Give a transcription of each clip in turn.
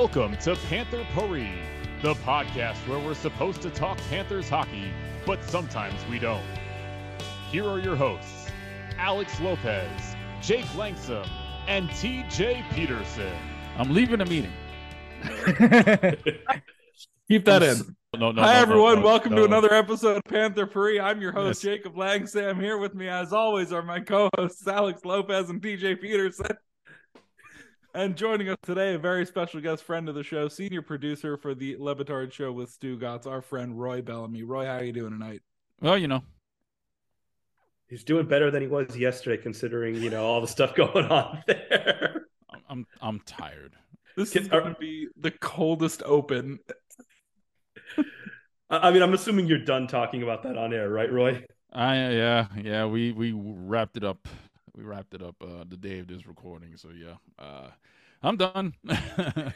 Welcome to Panther Puri, the podcast where we're supposed to talk Panthers hockey, but sometimes we don't. Here are your hosts, Alex Lopez, Jake Langsam, and TJ Peterson. I'm leaving the meeting. Keep that in. No, no, Hi, no, everyone. no, Welcome no. to another episode of Panther Free. I'm your host, Yes. Jacob Langsam. Here with me, as always, are my co hosts, Alex Lopez and TJ Peterson. And joining us today, a very special guest friend of the show, senior producer for the Le Batard Show with Stugotz, our friend Roy Bellamy. Roy, how are you doing tonight? Well, you know, He's doing better than he was yesterday, considering you know all the stuff going on there. I'm I'm, I'm tired. This Can- is going to be the coldest open. I I mean, I'm assuming you're done talking about that on air, right, Roy? I yeah yeah we we wrapped it up. We wrapped it up uh, the day of this recording. So yeah, uh, I'm done.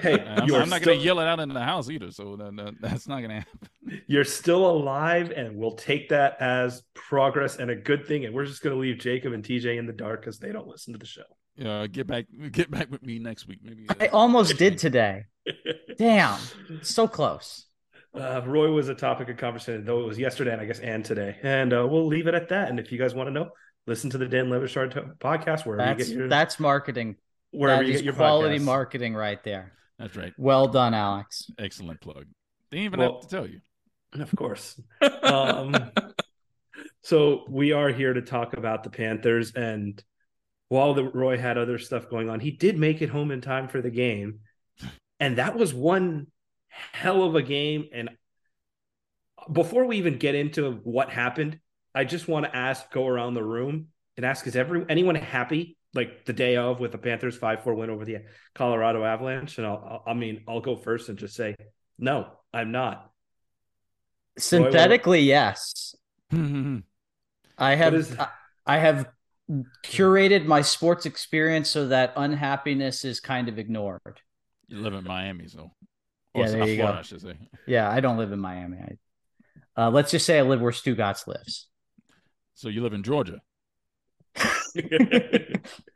Hey, I'm, you're I'm not still, gonna yell it out in the house either. So that, that, that's not gonna happen. You're still alive, and we'll take that as progress and a good thing. And we're just going to leave Jacob and TJ in the dark because they don't listen to the show. Uh, get back get back with me next week maybe. I almost did today. Damn, so close. Uh, Roy was a topic of conversation, though it was yesterday and I guess and today. And uh, we'll leave it at that. And if you guys want to know, listen to the Dan Le Batard to- podcast wherever That's you get your that's marketing. wherever That you get your quality podcasts. marketing right there. That's right. Well done, Alex. Excellent plug. Didn't even Well- have to tell you. Of course. Um, so we are here to talk about the Panthers, and while the Roy had other stuff going on, he did make it home in time for the game, and that was one hell of a game. And before we even get into what happened, I just want to ask, go around the room and ask: Is every anyone happy? Like the day of with the Panthers five four win over the Colorado Avalanche, and I'll, I'll I mean I'll go first and just say no, I'm not. Synthetically, yes. I have is- I, I have curated my sports experience so that unhappiness is kind of ignored. You live in Miami, so Yeah, or there you Florida, go. I should say. Yeah, I don't live in Miami. I, uh, let's just say I live where Stugotz lives. So you live in Georgia.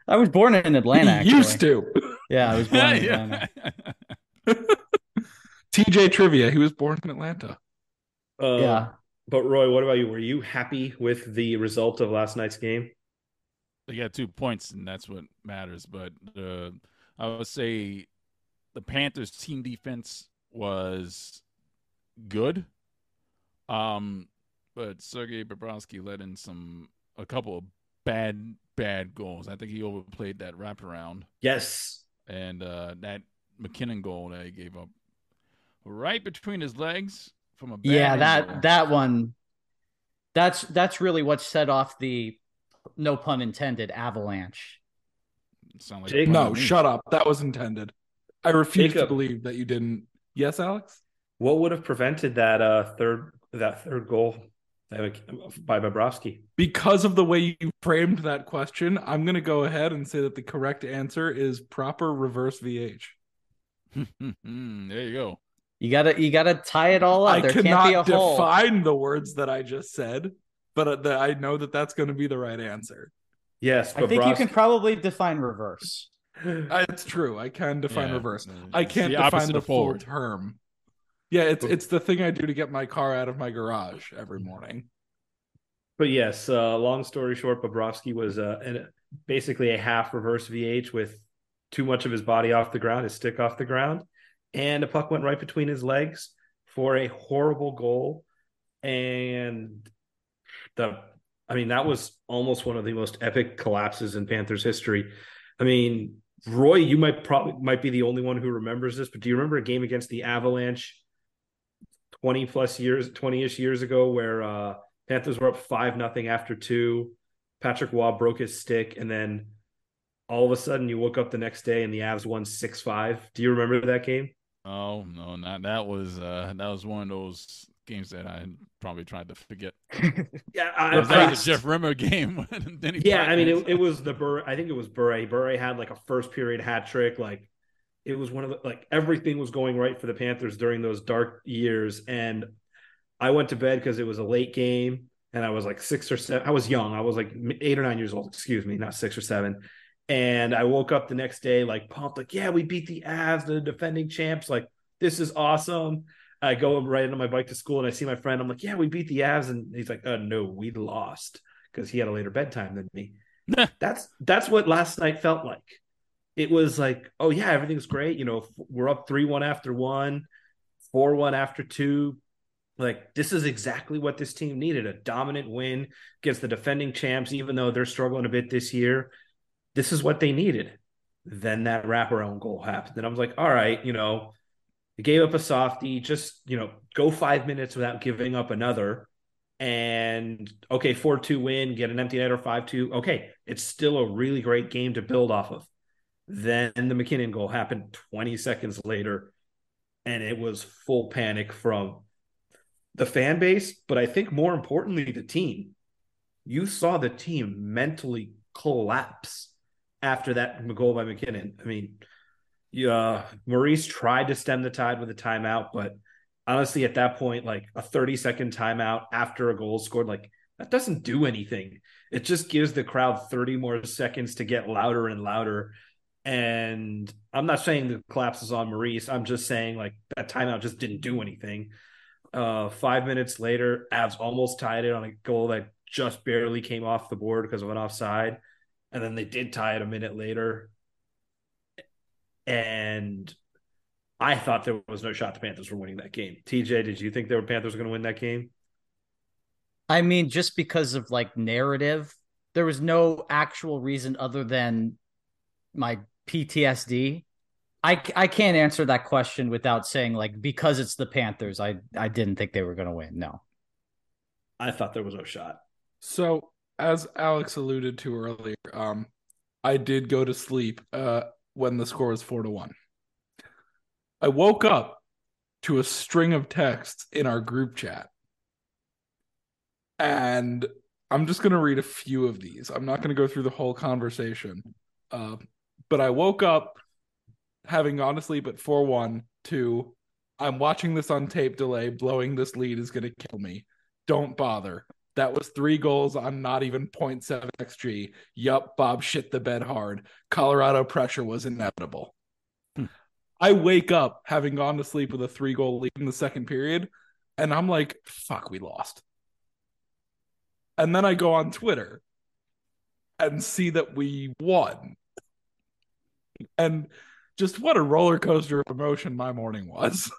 I was born in Atlanta. He Actually. used to. Yeah, I was born in Yeah. Atlanta. TJ Trivia. He was born in Atlanta. Uh, Yeah. But Roy, what about you? Were you happy with the result of last night's game? they got two points, and that's what matters. But uh, I would say the Panthers' team defense was good, um, but Sergei Bobrovsky let in some a couple of bad bad goals. I think he overplayed that wraparound, Yes. and uh, that MacKinnon goal that he gave up right between his legs from a bad yeah angle. that that one that's that's really what set off the no pun intended avalanche Sound like Jake- No, shut up. That was intended. I refuse to believe that you didn't. Yes, Alex? What would have prevented that uh third that third goal by Bobrovsky? Because of the way you framed that question, I'm going to go ahead and say that the correct answer is proper reverse VH. there you go. you gotta you gotta tie it all up I there can't cannot be a hole define the words that I just said, but uh, the, I know that that's going to be the right answer. Yes, i think you can probably define reverse It's true. I can define Yeah, reverse. I can't the define opposite the full forward. term. Yeah, it's it's the thing I do to get my car out of my garage every morning. But yes, uh, long story short, Bobrovsky was uh, an, basically a half reverse VH with too much of his body off the ground, his stick off the ground, and a puck went right between his legs for a horrible goal. And the, I mean, that was almost one of the most epic collapses in Panthers history. I mean, Roy, you might probably might be the only one who remembers this, but do you remember a game against the Avalanche 20 plus years, 20 ish years ago where uh Panthers were up five nothing after two. Patrick Roy broke his stick, and then all of a sudden you woke up the next day and the Avs won six five. Do you remember that game? Oh no, not that was uh that was one of those games that I probably tried to forget. yeah, I, that was, was a Jeff Rimer game. yeah, I mean it, it was the Bure. I think it was Bure. Bure had like a first period hat trick. Like it was one of the like everything was going right for the Panthers during those dark years. And I went to bed because it was a late game and I was like six or seven. I was young. I was like eight or nine years old. Excuse me, not six or seven. And I woke up the next day like pumped, like, yeah, we beat the Avs, the defending champs. Like, this is awesome. I go right on my bike to school and I see my friend. I'm like, yeah, we beat the Avs. And he's like, oh, no, we lost because he had a later bedtime than me. that's that's what last night felt like. It was like, oh yeah, everything's great. You know, we're up three one after one, four one after two. Like this is exactly what this team needed: a dominant win against the defending champs, even though they're struggling a bit this year this is what they needed. Then that wraparound goal happened. And I was like, all right, you know, they gave up a softie, just, you know, go five minutes without giving up another. And okay, 4 2 win, get an empty net or 5 2. Okay, it's still a really great game to build off of. Then the MacKinnon goal happened 20 seconds later, and it was full panic from the fan base, but I think more importantly, the team. You saw the team mentally collapse after that goal by MacKinnon. I mean, yeah, Maurice tried to stem the tide with a timeout, but honestly, at that point, like a 30 second timeout after a goal scored, like that doesn't do anything. It just gives the crowd 30 more seconds to get louder and louder. And I'm not saying the collapse is on Maurice. I'm just saying like that timeout just didn't do anything. Uh, five minutes later, Avs almost tied it on a goal that just barely came off the board because of an offside and then they did tie it a minute later. And I thought there was no shot the Panthers were winning that game. TJ, did you think the Panthers were going to win that game? I mean, just because of like narrative, there was no actual reason other than my PTSD. I, I can't answer that question without saying like because it's the Panthers, I I didn't think they were going to win. No, I thought there was no shot. So as Alex alluded to earlier, um, I did go to sleep uh, when the score was four to one. I woke up to a string of texts in our group chat. And I'm just going to read a few of these. I'm not going to go through the whole conversation. Uh, but I woke up having gone to sleep at 4 1 to I'm watching this on tape delay. Blowing this lead is going to kill me. Don't bother. That was three goals on not even 0.7 XG. Yup, Bob shit the bed hard. Colorado pressure was inevitable. Hmm. I wake up having gone to sleep with a three goal lead in the second period, and I'm like, fuck, we lost. And then I go on Twitter and see that we won. And just what a roller coaster of emotion my morning was.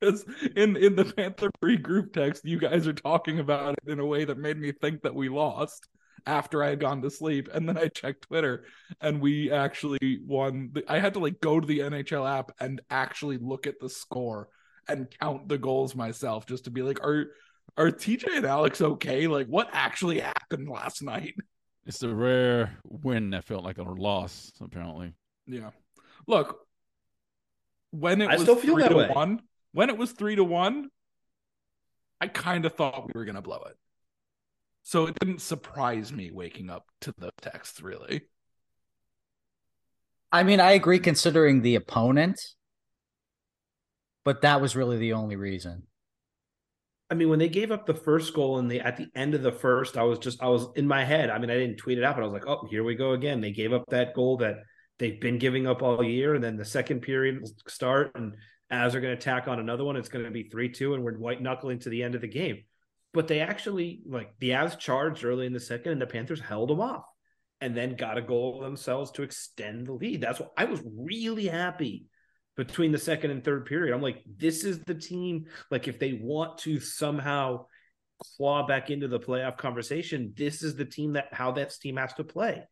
because in in the Panther Free group text, you guys are talking about it in a way that made me think that we lost after I had gone to sleep, and then I checked Twitter, and we actually won. I had to like go to the NHL app and actually look at the score and count the goals myself just to be like, are are TJ and Alex okay? Like, what actually happened last night? It's a rare win that felt like a loss, apparently. Yeah. Look, when it I was still feel that way. one, when it was three to one, I kind of thought we were going to blow it. So it didn't surprise me waking up to the text, really. I mean, I agree considering the opponent, but that was really the only reason. I mean, when they gave up the first goal and the at the end of the first, I was just I was in my head. I mean, I didn't tweet it out, but I was like, oh, here we go again. They gave up that goal that they've been giving up all year, and then the second period will start, and as they're going to tack on another one, it's going to be 3 2, and we're white knuckling to the end of the game. But they actually, like, the Avs charged early in the second, and the Panthers held them off and then got a goal themselves to extend the lead. That's what I was really happy between the second and third period. I'm like, this is the team. Like, if they want to somehow claw back into the playoff conversation, this is the team that how that team has to play.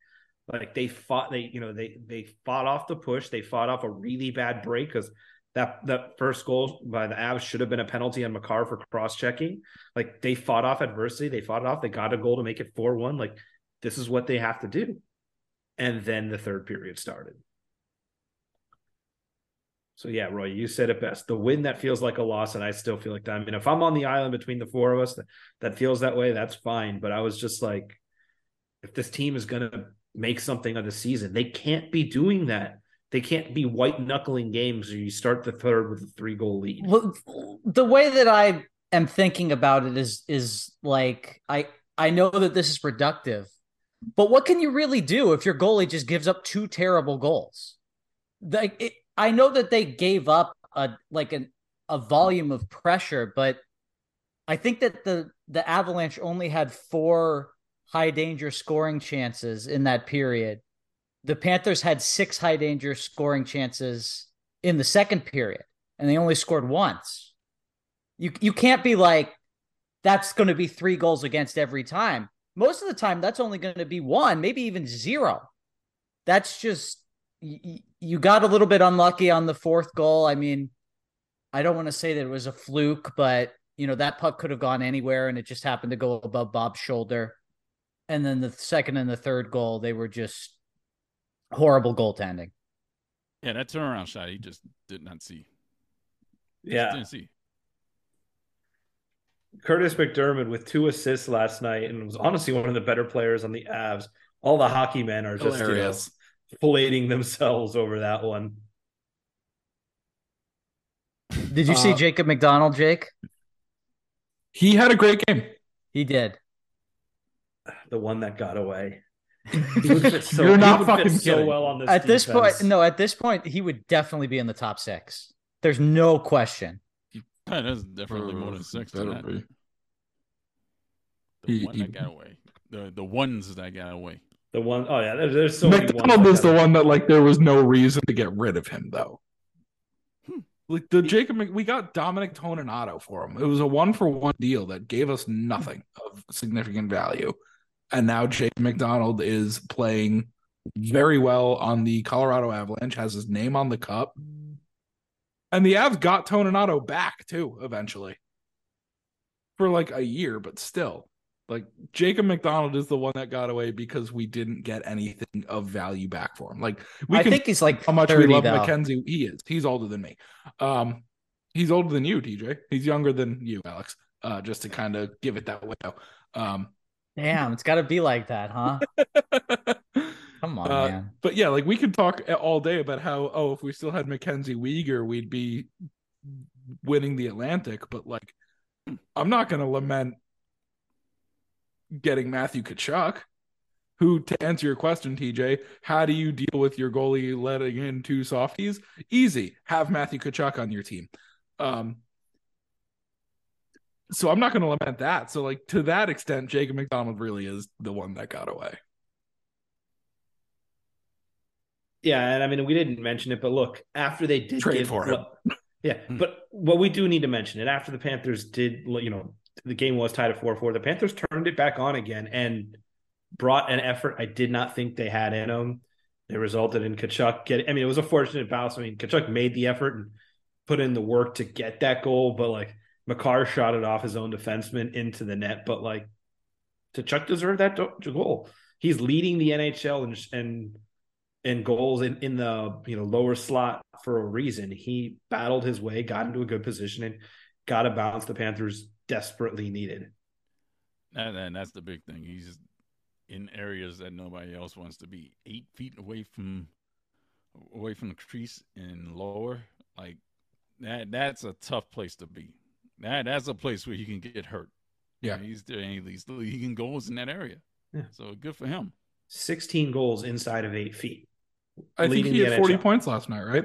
Like they fought, they you know they they fought off the push. They fought off a really bad break because that that first goal by the Avs should have been a penalty on Makar for cross checking. Like they fought off adversity, they fought it off, they got a goal to make it four one. Like this is what they have to do. and then the third period started. So yeah, Roy, you said it best. The win that feels like a loss, and I still feel like that. I mean, if I'm on the island between the four of us that, that feels that way, that's fine. But I was just like, if this team is gonna make something of the season, they can't be doing that. They can't be white knuckling games where you start the third with a three goal lead. Well, the way that I am thinking about it is is like I I know that this is productive, but what can you really do if your goalie just gives up two terrible goals? Like it, I know that they gave up a like an a volume of pressure, but I think that the the Avalanche only had four high danger scoring chances in that period. The Panthers had six high danger scoring chances in the second period, and they only scored once. You you can't be like that's going to be three goals against every time. Most of the time, that's only going to be one, maybe even zero. That's just you, you got a little bit unlucky on the fourth goal. I mean, I don't want to say that it was a fluke, but you know that puck could have gone anywhere, and it just happened to go above Bob's shoulder. And then the second and the third goal, they were just horrible goaltending. Yeah, that turnaround shot he just did not see. Yeah, didn't see. Kurtis MacDermid with two assists last night, and was honestly one of the better players on the Avs. All the hockey men are just Hilarious. you know, filleting themselves over that one. Did you see Uh, Jacob MacDonald, Jake? He had a great game. He did. The one that got away. He would fit so, You're not would fit fucking so kidding. well on this. At this point, no, at this point, he would definitely be in the top six. There's no question. Yeah, That's definitely more than six. To Better be. The He- one he- that got away. The the ones that got away. The one oh yeah, there's, there's so many ones MacDonald that is the one that like there was no reason to get rid of him though. Hmm. Like the Jacob, Mc- we got Dominic Toninato for him. It was a one for one deal that gave us nothing of significant value, and now Jake MacDonald is playing very well on the Colorado Avalanche. Has his name on the cup, and the Avs got Toninato back too eventually for like a year, but still. Like Jacob MacDonald is the one that got away because we didn't get anything of value back for him. Like we I can think he's like how much 30, we love though. Mackenzie. He is. He's older than me. Um, he's older than you, TJ. He's younger than you, Alex. Uh, just to kind of give it that window. Um, Damn, it's got to be like that, huh? Come on, Uh, man. but yeah, like we could talk all day about how oh, if we still had MacKenzie Weegar, we'd be winning the Atlantic. But like, I'm not going to lament getting Matthew Tkachuk. Who, to answer your question, TJ, how do you deal with your goalie letting in two softies? Easy. Have Matthew Tkachuk on your team. Um, so I'm not going to lament that. So, like to that extent, Jacob MacDonald really is the one that got away. Yeah, and I mean we didn't mention it, but look, after they did Trade give, for him. well, yeah, but what we do need to mention it after the Panthers did, you know, the game was tied at four four. The Panthers turned it back on again and brought an effort I did not think they had in them. It resulted in Tkachuk getting. I mean, it was a fortunate bounce. I mean, Tkachuk made the effort and put in the work to get that goal, but like Makar shot it off his own defenseman into the net. But like, Tkachuk deserved that goal. He's leading the NHL and and and goals in, in the you know lower slot for a reason. He battled his way, got into a good position, and got a bounce the Panthers desperately needed. And, and that's the big thing. He's in areas that nobody else wants to be. Eight feet away from away from the crease and lower. Like that that's a tough place to be. That that's a place where you can get hurt. Yeah. And he's there and he's leading goals in that area. Yeah. So good for him. 16 goals inside of eight feet. I think he the had 40 NHL. points last night, right?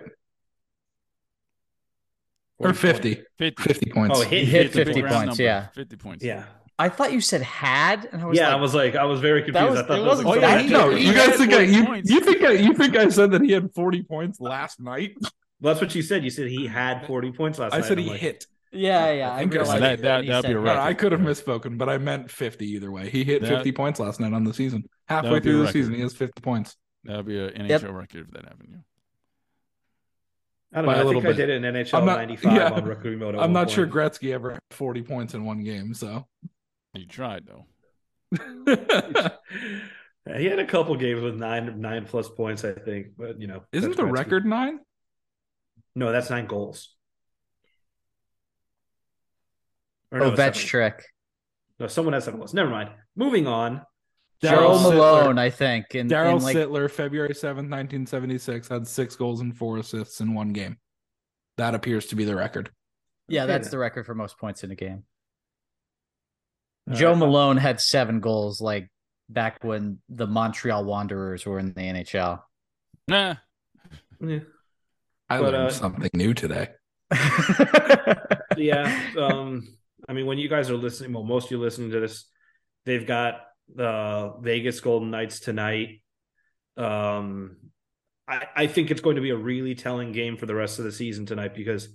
Or 50. 50. 50 points. Oh, hit- hit It's a big 50 points, number. yeah. 50 points. Yeah. I thought you said had, and I was yeah, like, I was like, I was very confused. was- I thought that was wasn't Oh, yeah, no, you guys think I, you, you think I, you think I said that he had 40 points last night? Well, that's what you said. You said he had 40 points last I night. said I'm he like, hit. yeah, yeah. I think I realized said that- that, that'd be said a No, record. I could have misspoken, but I meant 50 either way. He hit That- 50 points last night on the season. Halfway That'd be a through the record. season, he has 50 points. That'd be an Yep. NHL record if that happened. Yeah. I don't by know. a I little think I did it in NHL not- 95 yeah. on Rookie Remote. at I'm one not sure. Gretzky ever had 40 points in one game, so. He tried though. He had a couple games with nine nine plus points, I think, but you know, Isn't the Gretzky. record nine? No, that's nine goals. Or no, Ovech seven. trick. No, someone has seven goals. Never mind. Moving on. Joe Daryl Malone, Sittler. I think. In, Daryl in like Sittler, February seventh, nineteen seventy six, had six goals and four assists in one game. That appears to be the record. yeah, that's then. the record for most points in a game. All Joe right. Malone had seven goals like back when the Montreal Wanderers were in the NHL. Nah. Yeah. I But, learned uh, something new today. yeah. Um, I mean, when you guys are listening, well, most of you listening to this, they've got the Vegas Golden Knights tonight. Um, I, I think it's going to be a really telling game for the rest of the season tonight because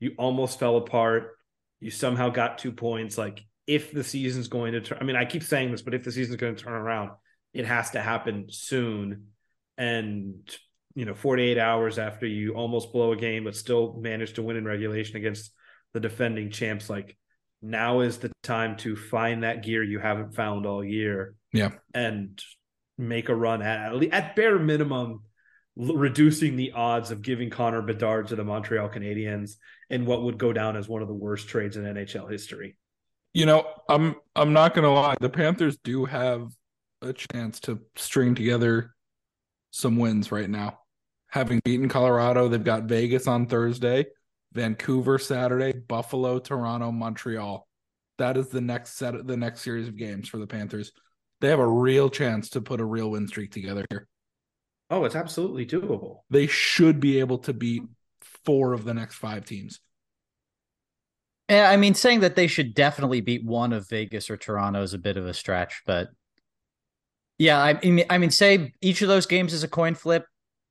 you almost fell apart. You somehow got two points. Like, if the season's going to turn, I mean, I keep saying this, but if the season's going to turn around, it has to happen soon. And you know 48 hours after you almost blow a game but still manage to win in regulation against the defending champs like now is the time to find that gear you haven't found all year Yeah. and make a run at at, bare minimum reducing the odds of giving Connor Bedard to the Montreal Canadiens in what would go down as one of the worst trades in NHL history. You know, I'm I'm not gonna lie. The Panthers do have a chance to string together some wins right now. Having beaten Colorado, they've got Vegas on Thursday, Vancouver Saturday, Buffalo, Toronto, Montreal. That is the next set of the next series of games for the Panthers. They have a real chance to put a real win streak together here. Oh, it's absolutely doable. They should be able to beat four of the next five teams. Yeah, I mean, saying that they should definitely beat one of Vegas or Toronto is a bit of a stretch, but yeah, I mean, I mean, say each of those games is a coin flip.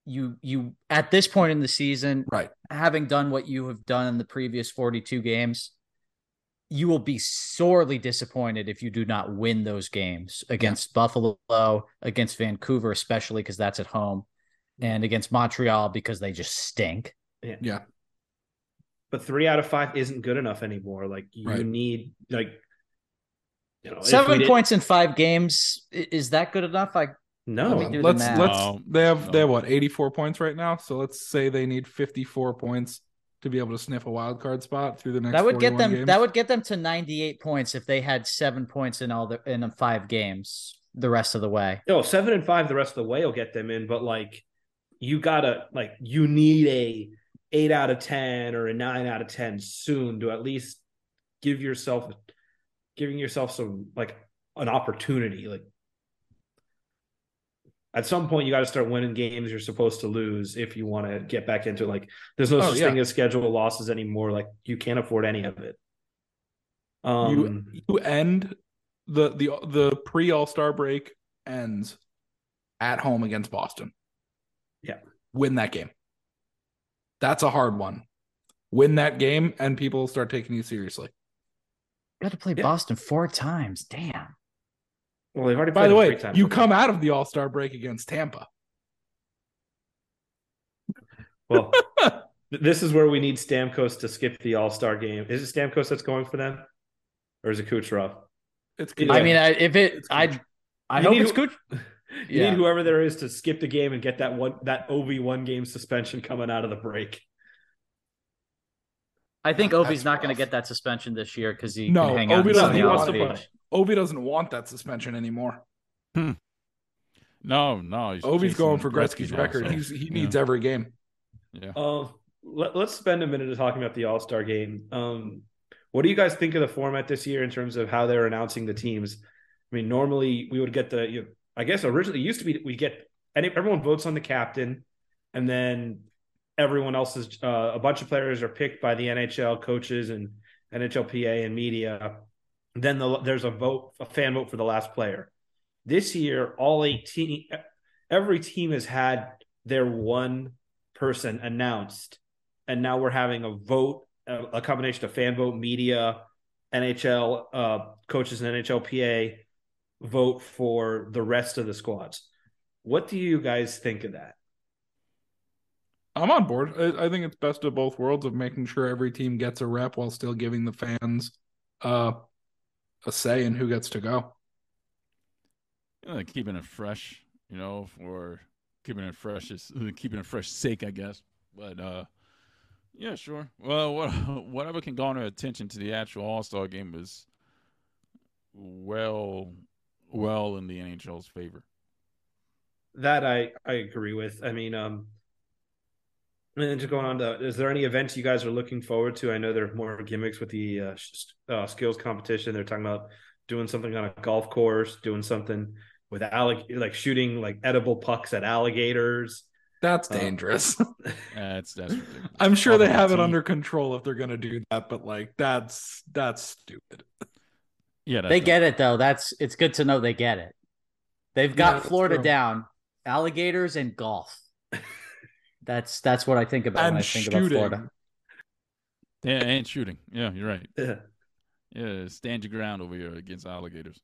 You, you at this point in the season, Right. having done what you have done in the previous forty-two games, you will be sorely disappointed if you do not win those games against Buffalo, against Vancouver, especially because that's at home, and against Montreal because they just stink. Yeah. yeah. But three out of five isn't good enough anymore. Like you Right. need like you know if we Seven did- points in five games is that good enough? I No, Let me do the let's math. let's No. they have they have what 84 points right now so let's say they need 54 points to be able to sniff a wild card spot through the next that would get them games. that would get them to 98 points if they had seven points in all the in five games the rest of the way. no seven and five the rest of the way will get them in. But like you gotta like you need a eight out of ten or a nine out of ten soon to at least give yourself giving yourself some like an opportunity. Like at some point you got to start winning games you're supposed to lose if you want to get back into it. like there's no Oh, such yeah. thing as schedule losses anymore like you can't afford any of it um you you end the the the pre All-Star break ends at home against Boston. Yeah. Win that game. That's a hard one. Win that game and people start taking you seriously. Got to play Yeah. Boston four times. Damn. Well they've already By the way, three you with come out of the All-Star break against Tampa. well this is where we need Stamkos to skip the all-star game is it Stamkos that's going for them or is it Kucherov It's Yeah. I mean, I, if it, It's I, Kuch. I You hope need it's who- good. you Yeah. need whoever there is to skip the game and get that one that ov one game suspension coming out of the break I think That's Ovi's not going to get that suspension this year because he No, can hang out Ovi and doesn't sunny he wants Isles to play. Beach. Ovi doesn't want that suspension anymore. No, no. He's Ovi's going for Gretzky Gretzky's now, record. so, He's he yeah. needs every game. Yeah. Uh, let, us spend a minute talking about the All Star game. Um, what do you guys think of the format this year in terms of how they're announcing the teams? I mean, normally we would get the, you know, I guess originally it used to be we get, and everyone votes on the captain, and then everyone else is, uh, a bunch of players are picked by the NHL coaches and NHLPA and media. Then the, there's a vote, a fan vote for the last player. This year, all 18, every team has had their one person announced, and now we're having a vote, a, a combination of fan vote, media, NHL uh, coaches, and NHLPA vote for the rest of the squads. What do you guys think of that? I'm on board. I, I think it's best of both worlds of making sure every team gets a rep while still giving the fans uh, a say in who gets to go. you know, keeping it fresh, you know, for keeping it fresh is keeping it fresh sake, I guess. But uh yeah, sure. Well, what, whatever can garner attention to the actual All Star game is well, well in the NHL's favor. That I I agree with. I mean, um, and then just going on to, is there any events you guys are looking forward to? I know there are more gimmicks with the uh, uh, skills competition. They're talking about doing something on a golf course, doing something with allig- like shooting like edible pucks at alligators. That's Uh, dangerous. That's that's ridiculous. I'm sure they Talking have it about under control if they're gonna do that, but like that's that's stupid. Yeah, that's They get it though. That's it's good to know they get it. They've got that's Florida down. Alligators and golf. That's that's what I think about when I think shooting. about Florida. Yeah, and shooting. Yeah, you're right. Yeah. Yeah, stand your ground over here against alligators.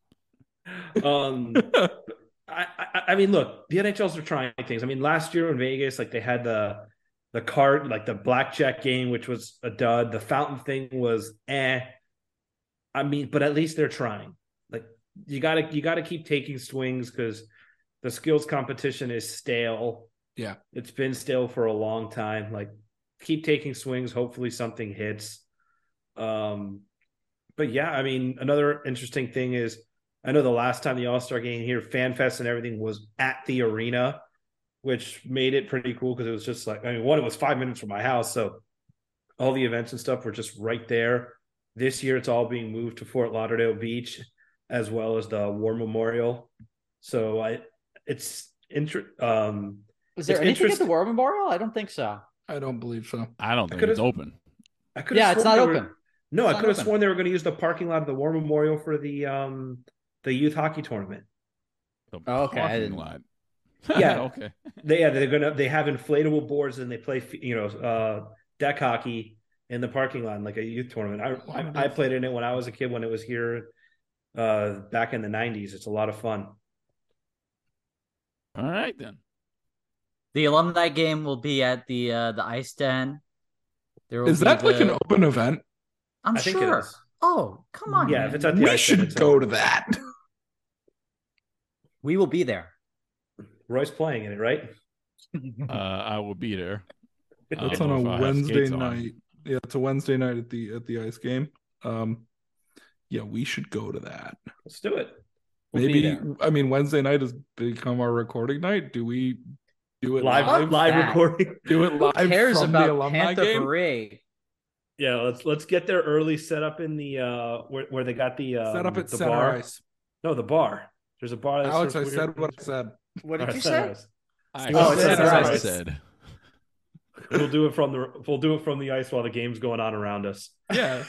Um, I, I I mean, look, the NHLs are trying things. I mean, last year in Vegas, like they had the the card, like the blackjack game, which was a dud. The fountain thing was eh. I mean, but at least they're trying. Like you gotta you gotta keep taking swings because the skills competition is stale. Yeah. It's been still for a long time. Like keep taking swings. Hopefully something hits. Um, but yeah, I mean, another interesting thing is I know the last time the All Star game here, FanFest and everything was at the arena, which made it pretty cool because it was just like I mean, one, it was five minutes from my house, so all the events and stuff were just right there. This year, it's all being moved to Fort Lauderdale Beach, as well as the War Memorial. So I, it's inter- um, Is there It's anything at the War Memorial? I don't think so. I don't believe so. I don't think could've- it's open. I could Yeah, it's not open. no, It's I could have sworn they were going to use the parking lot of the War Memorial for the um the youth hockey tournament. The Oh, okay, I parking didn't- lot. Yeah. okay. They yeah, they're gonna they have inflatable boards and they play you know uh deck hockey in the parking lot like a youth tournament. I, I I played in it when I was a kid when it was here uh back in the nineties. It's a lot of fun. All right then. The alumni game will be at the uh, the Ice Den. There will Is be that like an open event? I'm I think it sure. Oh, come on. Yeah, man. if it's at the We ice, should it's go on. to that. we will be there. Roy's playing in it, right? Uh, I will be there. I That's on a if I have Wednesday skates on. night. Yeah, it's a Wednesday night at the at the ice game. Um, yeah, we should go to that. Let's do it. We'll Maybe. I mean Wednesday night has become our recording night. Do we do it Live live? live recording. Do it Who live cares from the about alumni Panther game? Parade? Yeah, let's let's get there early. Set up in the uh where, where they got the um, Set up at the center bar. ice. No, the bar. There's a bar. that Alex, I said what I said. What did All right, you say? ice. I Oh, it's said center what I said. We'll do it from the we'll do it from the ice while the game's going on around us. Yeah.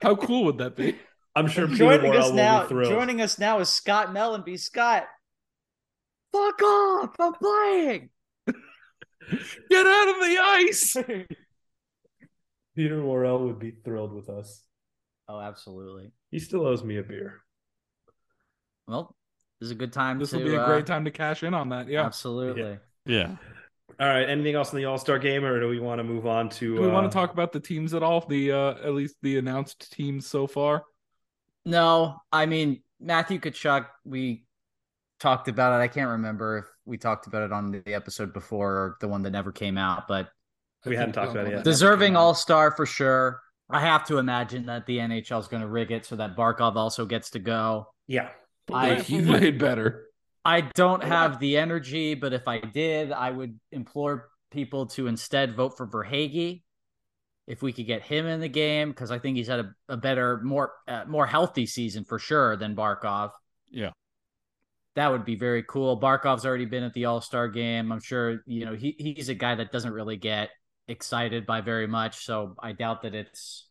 How cool would that be? I'm sure Peter joining Morel us will now. be thrilled. Joining us now is Scott Mellanby. Scott, fuck off! I'm playing. Get out of the ice. Peter Morel would be thrilled with us. oh, absolutely. He still owes me a beer. Well, this is a good time. This to, will be a uh, great time to cash in on that. Yeah. Absolutely. Yeah. All right. Anything else in the All Star game, or do we want to move on to? Do we uh, want to talk about the teams at all? The uh at least the announced teams so far. No, I mean Matthew Tkachuk. We talked about it. I can't remember if we talked about it on the episode before the one that never came out, but We I hadn't talked about it yet. deserving. All Star for sure. I have to imagine that the NHL is going to rig it so that Barkov also gets to go. Yeah. I- he played better. I don't have the energy, but if I did, I would implore people to instead vote for Verhaeghe. If we could get him in the game, because I think he's had a, a better, more uh, more healthy season for sure than Barkov. Yeah. That would be very cool. Barkov's already been at the All Star game. I'm sure you know he he's a guy that doesn't really get excited by very much, so I doubt that it's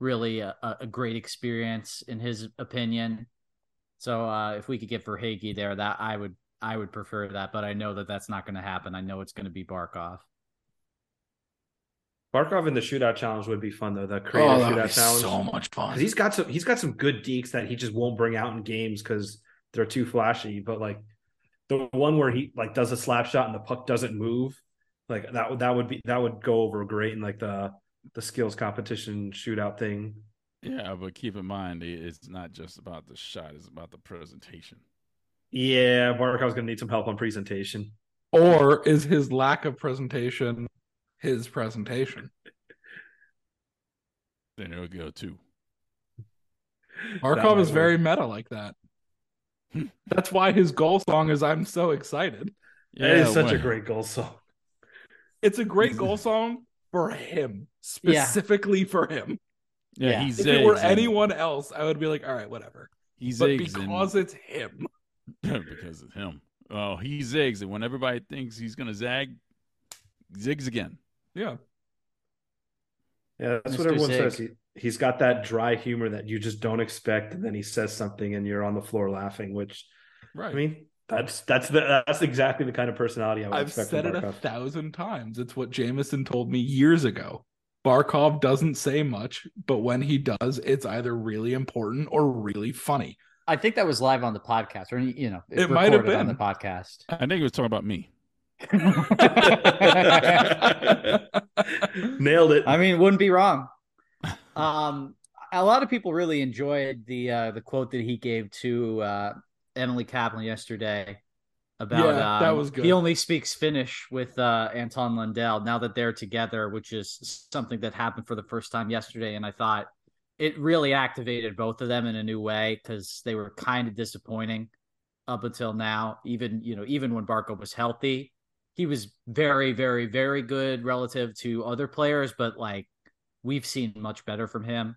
really a, a a great experience in his opinion. So uh, if we could get Verhaeghe there, that I would I would prefer that, but I know that that's not going to happen. I know it's going to be Barkov. Barkov in the shootout challenge would be fun though. The creative Oh, that shootout be challenge. so much fun. he's got some he's got some good deeks that he just won't bring out in games because they're too flashy. But like the one where he like does a slap shot and the puck doesn't move, like that would that would be that would go over great in like the the skills competition shootout thing. Yeah, but keep in mind, it's not just about the shot; it's about the presentation. Yeah, Barkov's gonna need some help on presentation. Or is his lack of presentation his presentation? Then it'll go too. Barkov might is very meta like that. That's why his goal song is I'm so excited. Yeah, it is such a great goal song. It's a great goal song for him, specifically for him. Yeah, Yeah. he If it were zigs and- anyone else, I would be like, all right, whatever. He's But zigs and- because it's him, because of him. Oh, he zigs, and when everybody thinks he's gonna zag, zigs again. yeah. Yeah, that's Mr. what everyone Zig. says. He, he's got that dry humor that you just don't expect, and then he says something, and you're on the floor laughing. Which Right. I mean, that's that's the that's exactly the kind of personality I would I've expect said from it a thousand times. It's what Jameson told me years ago. Barkov doesn't say much, but when he does, it's either really important or really funny. I think that was live on the podcast, or you know, It might have recorded on been. the podcast. I think he was talking about me. Nailed it. I mean, wouldn't be wrong. Um, a lot of people really enjoyed the uh, the quote that he gave to uh, Emily Kaplan yesterday about Yeah, that um, was good. He only speaks Finnish with uh, Anton Lundell now that they're together, which is something that happened for the first time yesterday. And I thought it really activated both of them in a new way because they were kind of disappointing up until now. Even you know, even when Barkov was healthy, he was very, very, very good relative to other players, but like we've seen much better from him.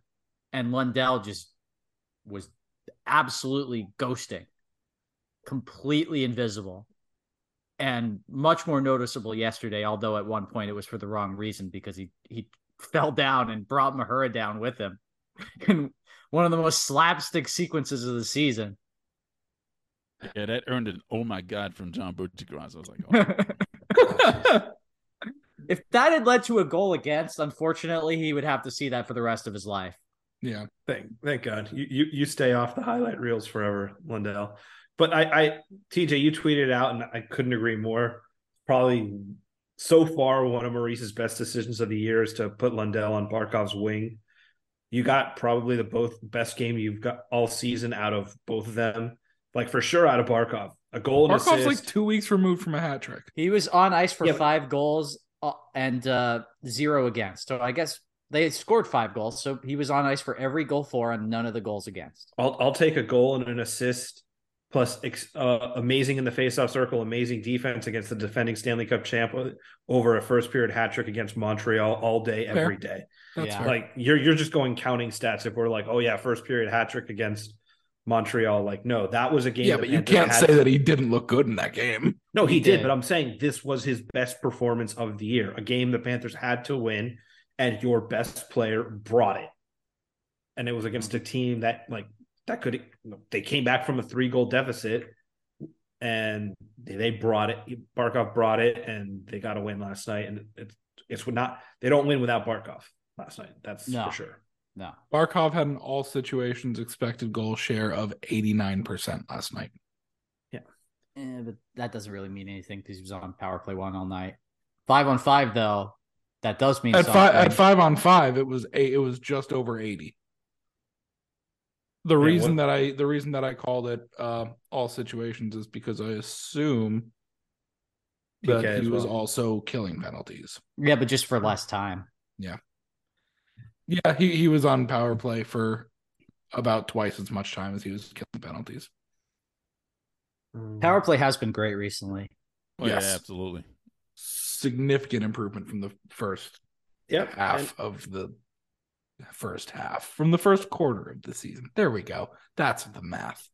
And Lundell just was absolutely ghosting, completely invisible, and much more noticeable yesterday. Although at one point it was for the wrong reason because he he fell down and brought Mahura down with him in one of the most slapstick sequences of the season. Yeah, that earned an oh my god from John Buccigross. I was like, oh, if that had led to a goal against, unfortunately, he would have to see that for the rest of his life. yeah. Thank thank God. You you you stay off the highlight reels forever, Lundell. But I, I TJ, you tweeted out and I couldn't agree more. Probably so far one of Maurice's best decisions of the year is to put Lundell on Barkov's wing. You got probably the both best game you've got all season out of both of them. Like for sure out of Barkov. A goal and Barkov's assist. like two weeks removed from a hat trick. He was on ice for Yeah, but- five goals and uh, zero against. So I guess they scored five goals. So he was on ice for every goal for and none of the goals against. I'll I'll take a goal and an assist plus ex, uh, amazing in the faceoff circle, amazing defense against the defending Stanley Cup champ over a first period hat trick against Montreal all day Fair. every day. That's Yeah. fair. Like you're you're just going counting stats if we're like, "Oh yeah, first period hat trick against Montreal." Like no, that was a game yeah, but you Panthers can't had- say that he didn't look good in that game. No, he, He did, did. but I'm saying this was his best performance of the year. A game the Panthers had to win and your best player brought it. And it was against a team that like that could they came back from a three goal deficit and they, they brought it. Barkov brought it and they got a win last night. And it's it's not they don't win without Barkov last night. That's No. for sure. No. Barkov had an all situations expected goal share of 89% last night. Eh, but that doesn't really mean anything because he was on power play one all night. Five on five, though, that does mean At something. five at five on five, it was eight, it was just over 80. The Yeah, reason what- that I the reason that I called it uh, all situations is because I assume that PK he was well. also killing penalties. Yeah, but just for less time. Yeah, he, he was on power play for about twice as much time as he was killing penalties. Mm. Power play has been great recently. oh, yeah, absolutely. Significant improvement from the first Yep. half And- of the first half, from the first quarter of the season. There we go. That's the math.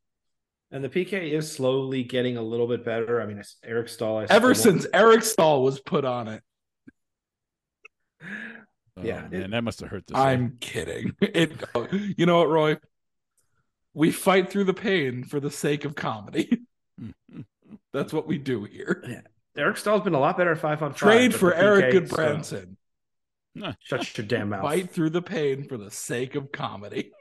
And the PK is slowly getting a little bit better. I mean, it's Eric Staal. I Ever still since Eric Staal was put on it, Yeah, um, man, it- that must have hurt. To. I'm kidding. It, you know what, Roy? We fight through the pain for the sake of comedy. That's what we do here. Eric Staal's been a lot better at five on. Trade but for Eric PK still- Gudbranson. Shut your damn mouth. Fight through the pain for the sake of comedy.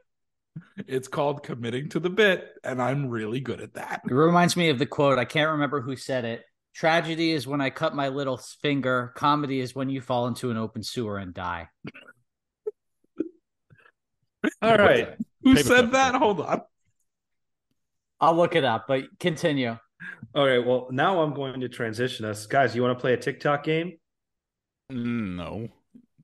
It's called committing to the bit, and I'm really good at that. It reminds me of the quote. I can't remember who said it. Tragedy is when I cut my little finger. Comedy is when you fall into an open sewer and die. All right. Who Paper said cup. that? Hold on. I'll look it up, but continue. All right. Well, now I'm going to transition us, guys. You want to play a TikTok game? No. Oh,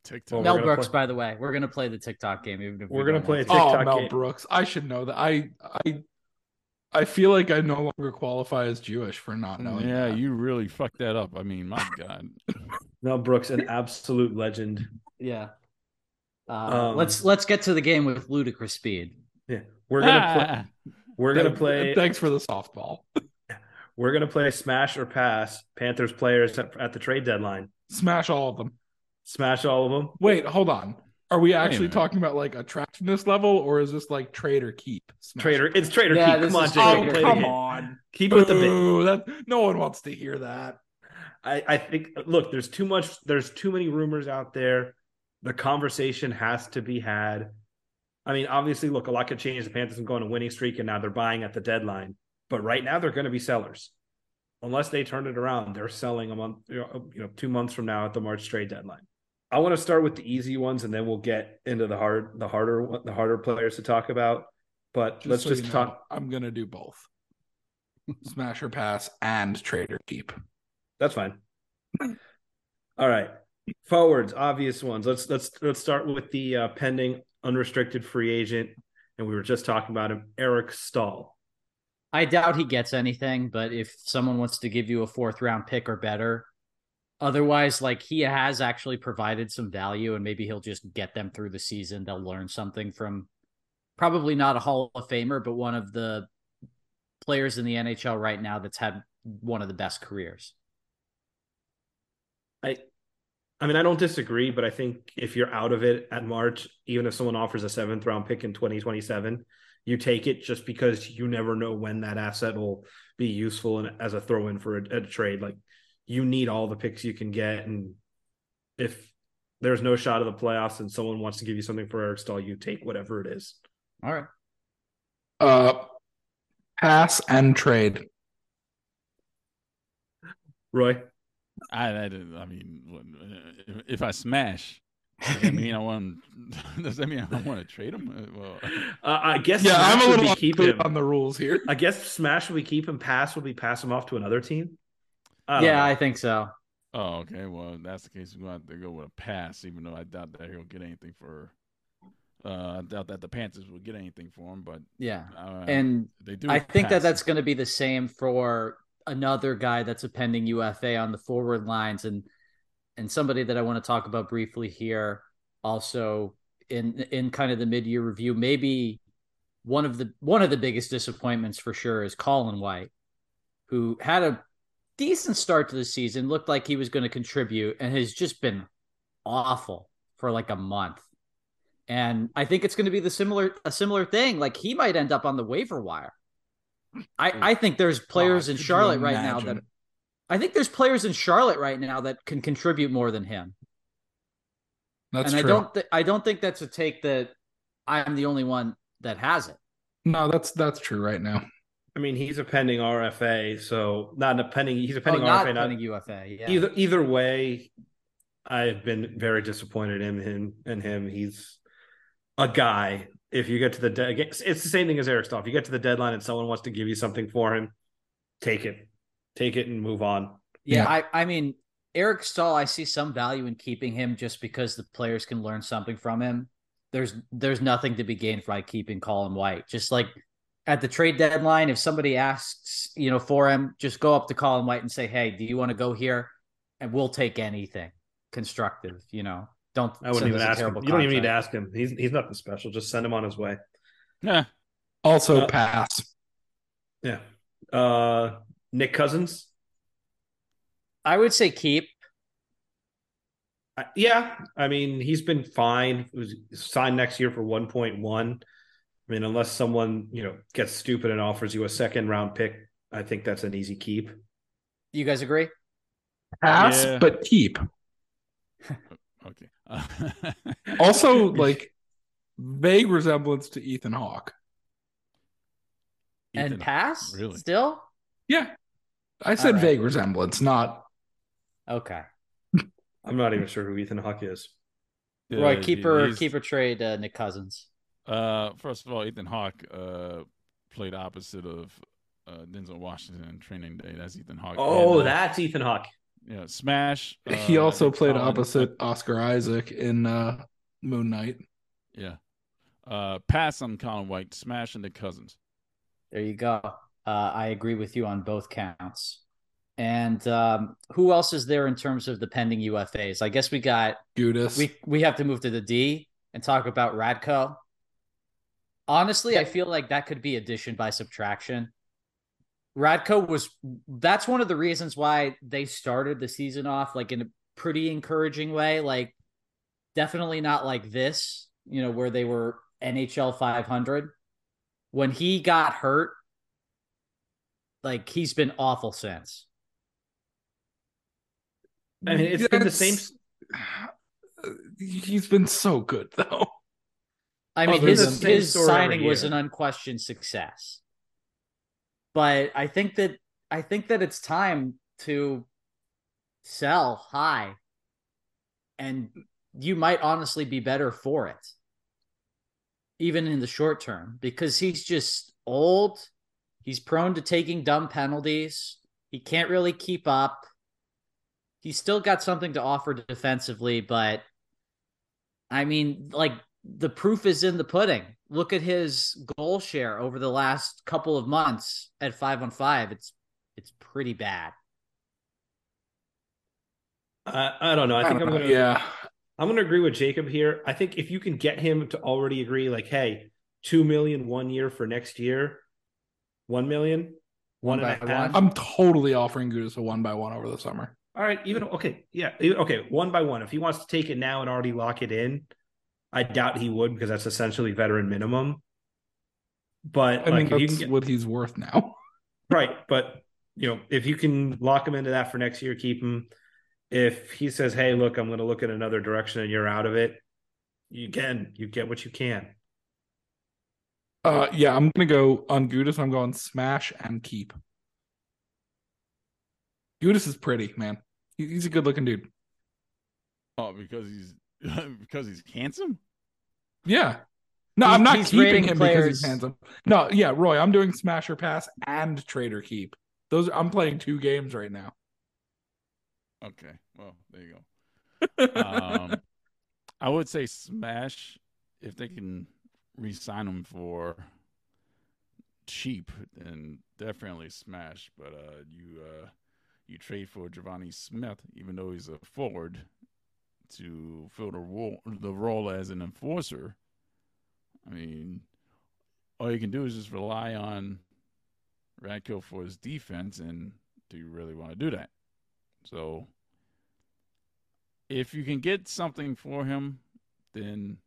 TikTok. Well, Mel Brooks, play- by the way, we're gonna play the TikTok game. Even if we We're gonna play a to. Oh, TikTok Mel game. Brooks. I should know that. I I I feel like I no longer qualify as Jewish for not knowing. yeah, that. you really fucked that up. I mean, my God. Mel Brooks, an absolute legend. Yeah. Uh, Um, let's let's get to the game with ludicrous speed. Yeah, we're gonna play. Ah, We're gonna play. Thanks for the softball. We're gonna play smash or pass. Panthers players at, at the trade deadline. Smash all of them. Smash all of them. Wait, hold on. Are we actually minute. talking about like attractiveness level, or is this like trade or keep? Smash Trader, it's trader Yeah, keep. this Come on, is Jake. trader don't Oh, play keep. come game. on. Keep it with the bit. Boo, that no one wants to hear that. I, I think look, there's too much, there's too many rumors out there. The conversation has to be had. I mean, obviously, look, a lot could change. The Panthers have gone a winning streak, and now they're buying at the deadline. But right now, they're going to be sellers, unless they turn it around. They're selling a month, you know, two months from now at the March trade deadline. I want to start with the easy ones, and then we'll get into the hard, the harder, the harder players to talk about. But Just let's so just you know, talk. I'm gonna do both. Smash or pass and trade or keep. That's fine. All right. Forwards, obvious ones. Let's let's let's start with the uh, pending unrestricted free agent, and we were just talking about him, Eric Staal. I doubt he gets anything, but if someone wants to give you a fourth round pick or better, otherwise, like he has actually provided some value, and maybe he'll just get them through the season. They'll learn something from probably not a Hall of Famer, but one of the players in the NHL right now that's had one of the best careers. I I mean, I don't disagree, but I think if you're out of it at March, even if someone offers a seventh round pick in 2027, you take it just because you never know when that asset will be useful and as a throw in for a, a trade. Like you need all the picks you can get. And if there's no shot of the playoffs and someone wants to give you something for Eric Staal, you take whatever it is. All right. Uh, pass and trade. Roy, I, I, didn't- I mean, if- if I smash, does that mean I want? Does that mean I don't want to trade him? Well, uh, I guess Yeah, Smash I'm a would little be keep unclear him. on the rules here. I guess Smash will be keep him. Pass will be pass him off to another team. I Yeah, know. I think so. oh, okay. Well, if that's the case. We're going to have to go with a pass, even though I doubt that he'll get anything for. Uh, I doubt that the Panthers will get anything for him, but Yeah. uh, And they do. I think that that's going to be the same for another guy that's a pending UFA on the forward lines and and somebody that I want to talk about briefly here also in in kind of the mid-year review maybe one of the one of the biggest disappointments for sure is Colin White who had a decent start to the season looked like he was going to contribute and has just been awful for like a month and I think it's going to be the similar a similar thing like he might end up on the waiver wire I, I think there's players God, in Charlotte right now that? I think there's players in Charlotte right now that can contribute more than him. That's and true. I don't th- I don't think that's a take that I'm the only one that has it. No, that's that's true right now. I mean, he's a pending RFA, so not a pending. He's a Oh, pending not RFA. Not, pending UFA. Yeah. Either either way, I've been very disappointed in him. And him, he's a guy. If you get to the de- it's the same thing as Eric Staal. If you get to the deadline and someone wants to give you something for him, take it, take it, and move on. Yeah, Yeah. I, I mean, Eric Staal, I see some value in keeping him just because the players can learn something from him. There's there's nothing to be gained by keeping Colin White. Just like at the trade deadline, if somebody asks, you know, for him, just go up to Colin White and say, Hey, do you want to go here? And we'll take anything constructive, you know. Don't I wouldn't even ask him. terrible You don't even need to ask him. He's he's nothing special. Just send him on his way. Yeah. Also, Uh, pass. Yeah. Uh, Nick Cousins. I would say keep. Uh, Yeah, I mean he's been fine. He was signed next year for one point one. I mean, unless someone you know gets stupid and offers you a second round pick, I think that's an easy keep. You guys agree? Pass, Yeah. but keep. Okay. Also, like vague resemblance to Ethan Hawke. and Ethan, pass? really? Still? Yeah, I said right. vague resemblance, not. Okay. I'm not even sure who Ethan Hawke is. Roy, uh, keep or he's- keep or trade uh, Nick Cousins. Uh, first of all, Ethan Hawke uh played opposite of uh, Denzel Washington in Training Day. That's Ethan Hawke. Oh, And, uh, that's Ethan Hawke. yeah. Smash. uh, he also played Collins, opposite Oscar Isaac in uh, Moon Knight. Yeah. Uh, pass on Colin White. Smash into Cousins. There you go. Uh, I agree with you on both counts. And um, who else is there in terms of the pending UFAs? I guess we got Gudas. we we have to move to the D and talk about Radko. Honestly, I feel like that could be addition by subtraction. Radko was that's one of the reasons why they started the season off like in a pretty encouraging way. Like definitely not like this, you know, where they were NHL 500. When he got hurt, like he's been awful since. I mean, it's been the same. He's been so good though. I mean, his his signing was an unquestioned success. But I think that I think that it's time to sell high, and you might honestly be better for it, even in the short term, because he's just old. He's prone to taking dumb penalties. He can't really keep up. He's still got something to offer defensively, but I mean, like the proof is in the pudding. Look at his goal share over the last couple of months at five on five. It's it's pretty bad. I, I don't know. I think don't I'm gonna. yeah. I'm gonna agree with Jacob here. I think if you can get him to already agree, like, hey, two million one year for next year, one million, one One and a half. one? I'm totally offering Gudas a one by one over the summer. All right, even okay, yeah, okay, one by one. If he wants to take it now and already lock it in, I doubt he would because that's essentially veteran minimum. But I like, mean, if you that's can get what he's worth now. right, but you know, if you can lock him into that for next year, keep him. If he says, "Hey, look, I'm going to look in another direction," and you're out of it, you can you get what you can. Uh, yeah, I'm gonna go on Gudas. I'm going smash and keep. Gudas is pretty, man. He's a good looking dude. Oh, because he's because he's handsome. Yeah. No, He's- I'm not keeping rating him because he's handsome. No, yeah, Roy, I'm doing Smasher pass and Trader keep. Those I'm playing two games right now. Okay. Well, there you go. Um, I would say smash if they can re-sign him for cheap, then definitely smash. But uh, you uh, you trade for Givani Smith, even though he's a forward, to fill the role the role as an enforcer. I mean, all you can do is just rely on Radko for his defense, and do you really want to do that? So if you can get something for him, then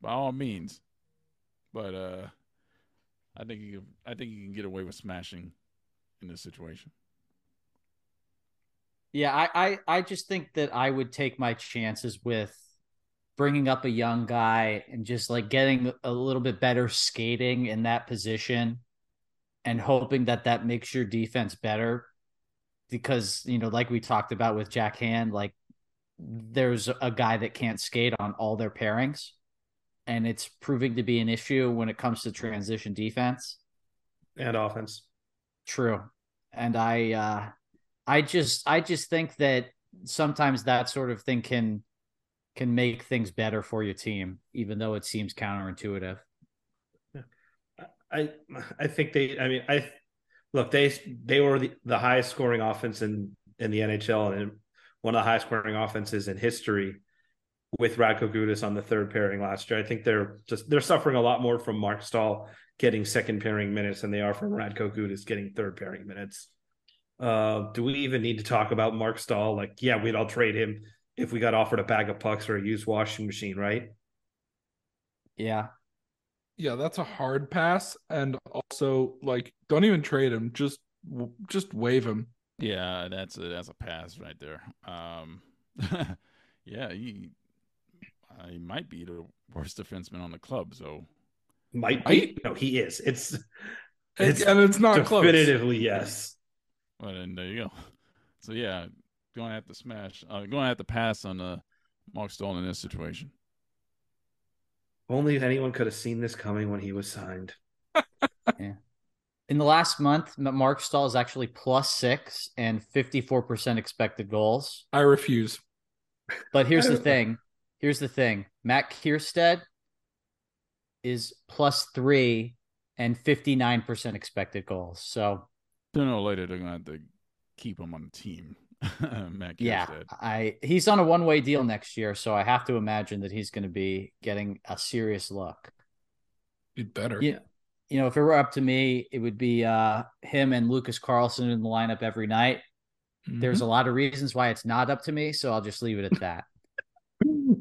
by all means. But uh I think you I think you can get away with smashing in this situation. Yeah, I, I I just think that I would take my chances with bringing up a young guy and just like getting a little bit better skating in that position and hoping that that makes your defense better because you know like we talked about with Jack Hand like there's a guy that can't skate on all their pairings and it's proving to be an issue when it comes to transition defense And offense. True. And I uh I just I just think that sometimes that sort of thing can can make things better for your team, even though it seems counterintuitive. I I think they. I mean, I look they they were the, the highest scoring offense in in the NHL and one of the highest scoring offenses in history with Radko Gudas on the third pairing last year. I think they're just they're suffering a lot more from Marc Staal getting second pairing minutes than they are from Radko Gudas getting third pairing minutes. Uh, do we even need to talk about Marc Staal? Like, yeah, we'd all trade him if we got offered a bag of pucks or a used washing machine, right? Yeah. Yeah, that's a hard pass, and also like don't even trade him. Just just waive him. Yeah, that's a that's a pass right there. Um yeah, he he might be the worst defenseman on the club, so Might I- be. No, he is. It's It's and it's not close. definitively yes. Well then there you go. So yeah, going to have to smash uh, going to have to pass on uh Marc Staal in this situation. Only if anyone could have seen this coming when he was signed. Yeah. In the last month, Marc Staal is actually plus six and 54% expected goals. I refuse. But here's the thing. Here's the thing. Matt Kiersted is plus three and 59% expected goals. So Sooner or later, they're gonna have to keep him on the team. Matt yeah, Kiersted. I he's on a one way deal next year, so I have to imagine that he's going to be getting a serious look. You'd better. Yeah. You know, if it were up to me, it would be uh him and Lucas Carlsson in the lineup every night. There's a lot of reasons why it's not up to me, so I'll just leave it at that.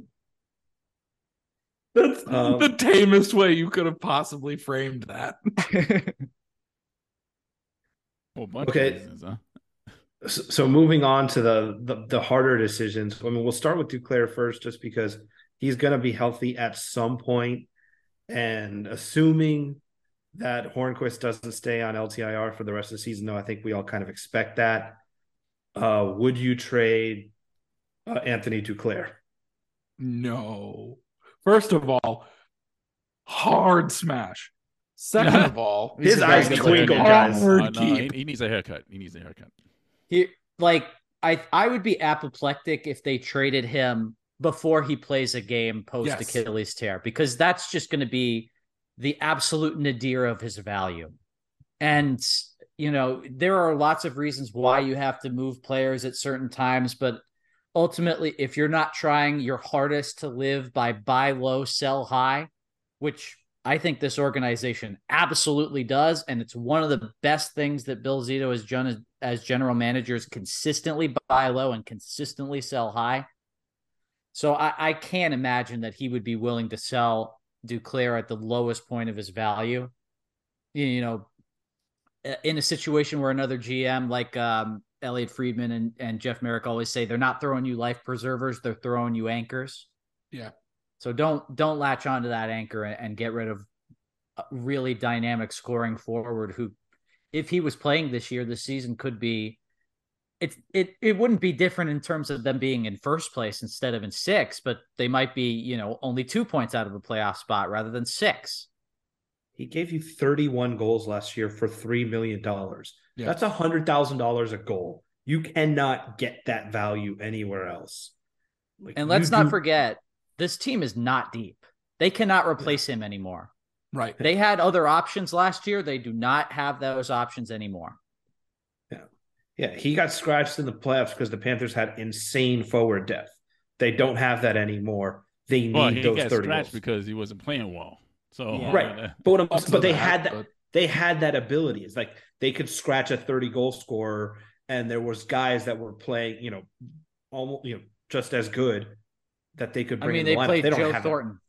That's Um, the tamest way you could have possibly framed that. Okay. of reasons, huh? So, so moving on to the, the the harder decisions. I mean, we'll start with Duclair first, just because he's going to be healthy at some point, and assuming that Hornqvist doesn't stay on LTIR for the rest of the season, though I think we all kind of expect that. Uh, would you trade uh, Anthony Duclair? No. First of all, hard smash. Second of all, His He's a very eyes good twinkle, looking guys. Uh, no, he, he needs a haircut. He needs a haircut. He like I I would be apoplectic if they traded him before he plays a game post Yes. Achilles tear because that's just going to be the absolute nadir of his value. And you know, there are lots of reasons why you have to move players at certain times, but ultimately if you're not trying your hardest to live by buy low, sell high, which I think this organization absolutely does. And it's one of the best things that Bill Zito has done as, general managers consistently buy low and consistently sell high. So I, I can't imagine that he would be willing to sell Duclair at the lowest point of his value. You, you know, in a situation where another GM like um, Elliotte Friedman and, and Jeff Marek always say they're not throwing you life preservers, they're throwing you anchors. Yeah. So don't don't latch onto that anchor and, get rid of a really dynamic scoring forward who, if he was playing this year, this season could be. It it it wouldn't be different in terms of them being in first place instead of in six, but they might be you know only two points out of a playoff spot rather than six. He gave you 31 goals last year for $3 million. Yeah. That's $100,000 a goal. You cannot get that value anywhere else. Like, And let's not do- forget, this team is not deep. They cannot replace him anymore. right. They had other options last year. They do not have those options anymore. Yeah, Yeah. he got scratched in the playoffs because the Panthers had insane forward depth. They don't have that anymore. They need Well, he those got 30 scratched goals. because he wasn't playing well. So Yeah. Right. uh, But, what I'm- but they that, had that but- they had that ability. It's like they could scratch a 30 goal scorer and there was guys that were playing, you know, almost you know, just as good that they could bring. I mean, in they the played They don't Joe. Thornton.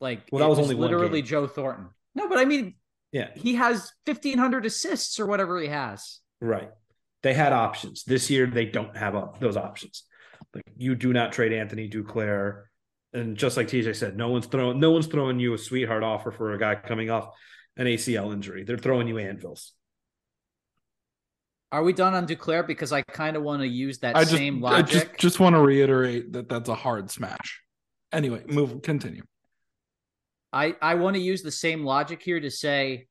Like, Well, that it was only literally. Joe Thornton. No, but I mean, Yeah, he has 1,500 assists or whatever he has. right. They had options. This year they don't have those options. Like you do not trade Anthony Duclair. And just like TJ said, no one's throwing no one's throwing you a sweetheart offer for a guy coming off an ACL injury. They're throwing you anvils. Are we done on Duclair? Because I kind of want to use that I just, same I logic. just, just want to reiterate that that's a hard smash. Anyway, move. Continue. I, I want to use the same logic here to say,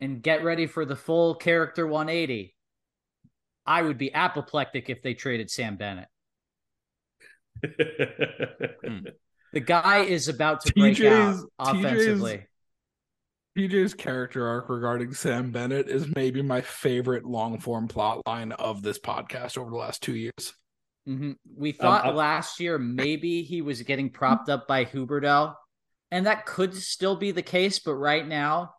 and get ready for the full character 180. I would be apoplectic if they traded Sam Bennett. Hmm. The guy is about to break out TJ's offensively. PJ's character arc regarding Sam Bennett is maybe my favorite long form plot line of this podcast over the last two years. Mhm. We thought I'm- last year maybe he was getting propped up by Huberdeau, and that could still be the case. But right now,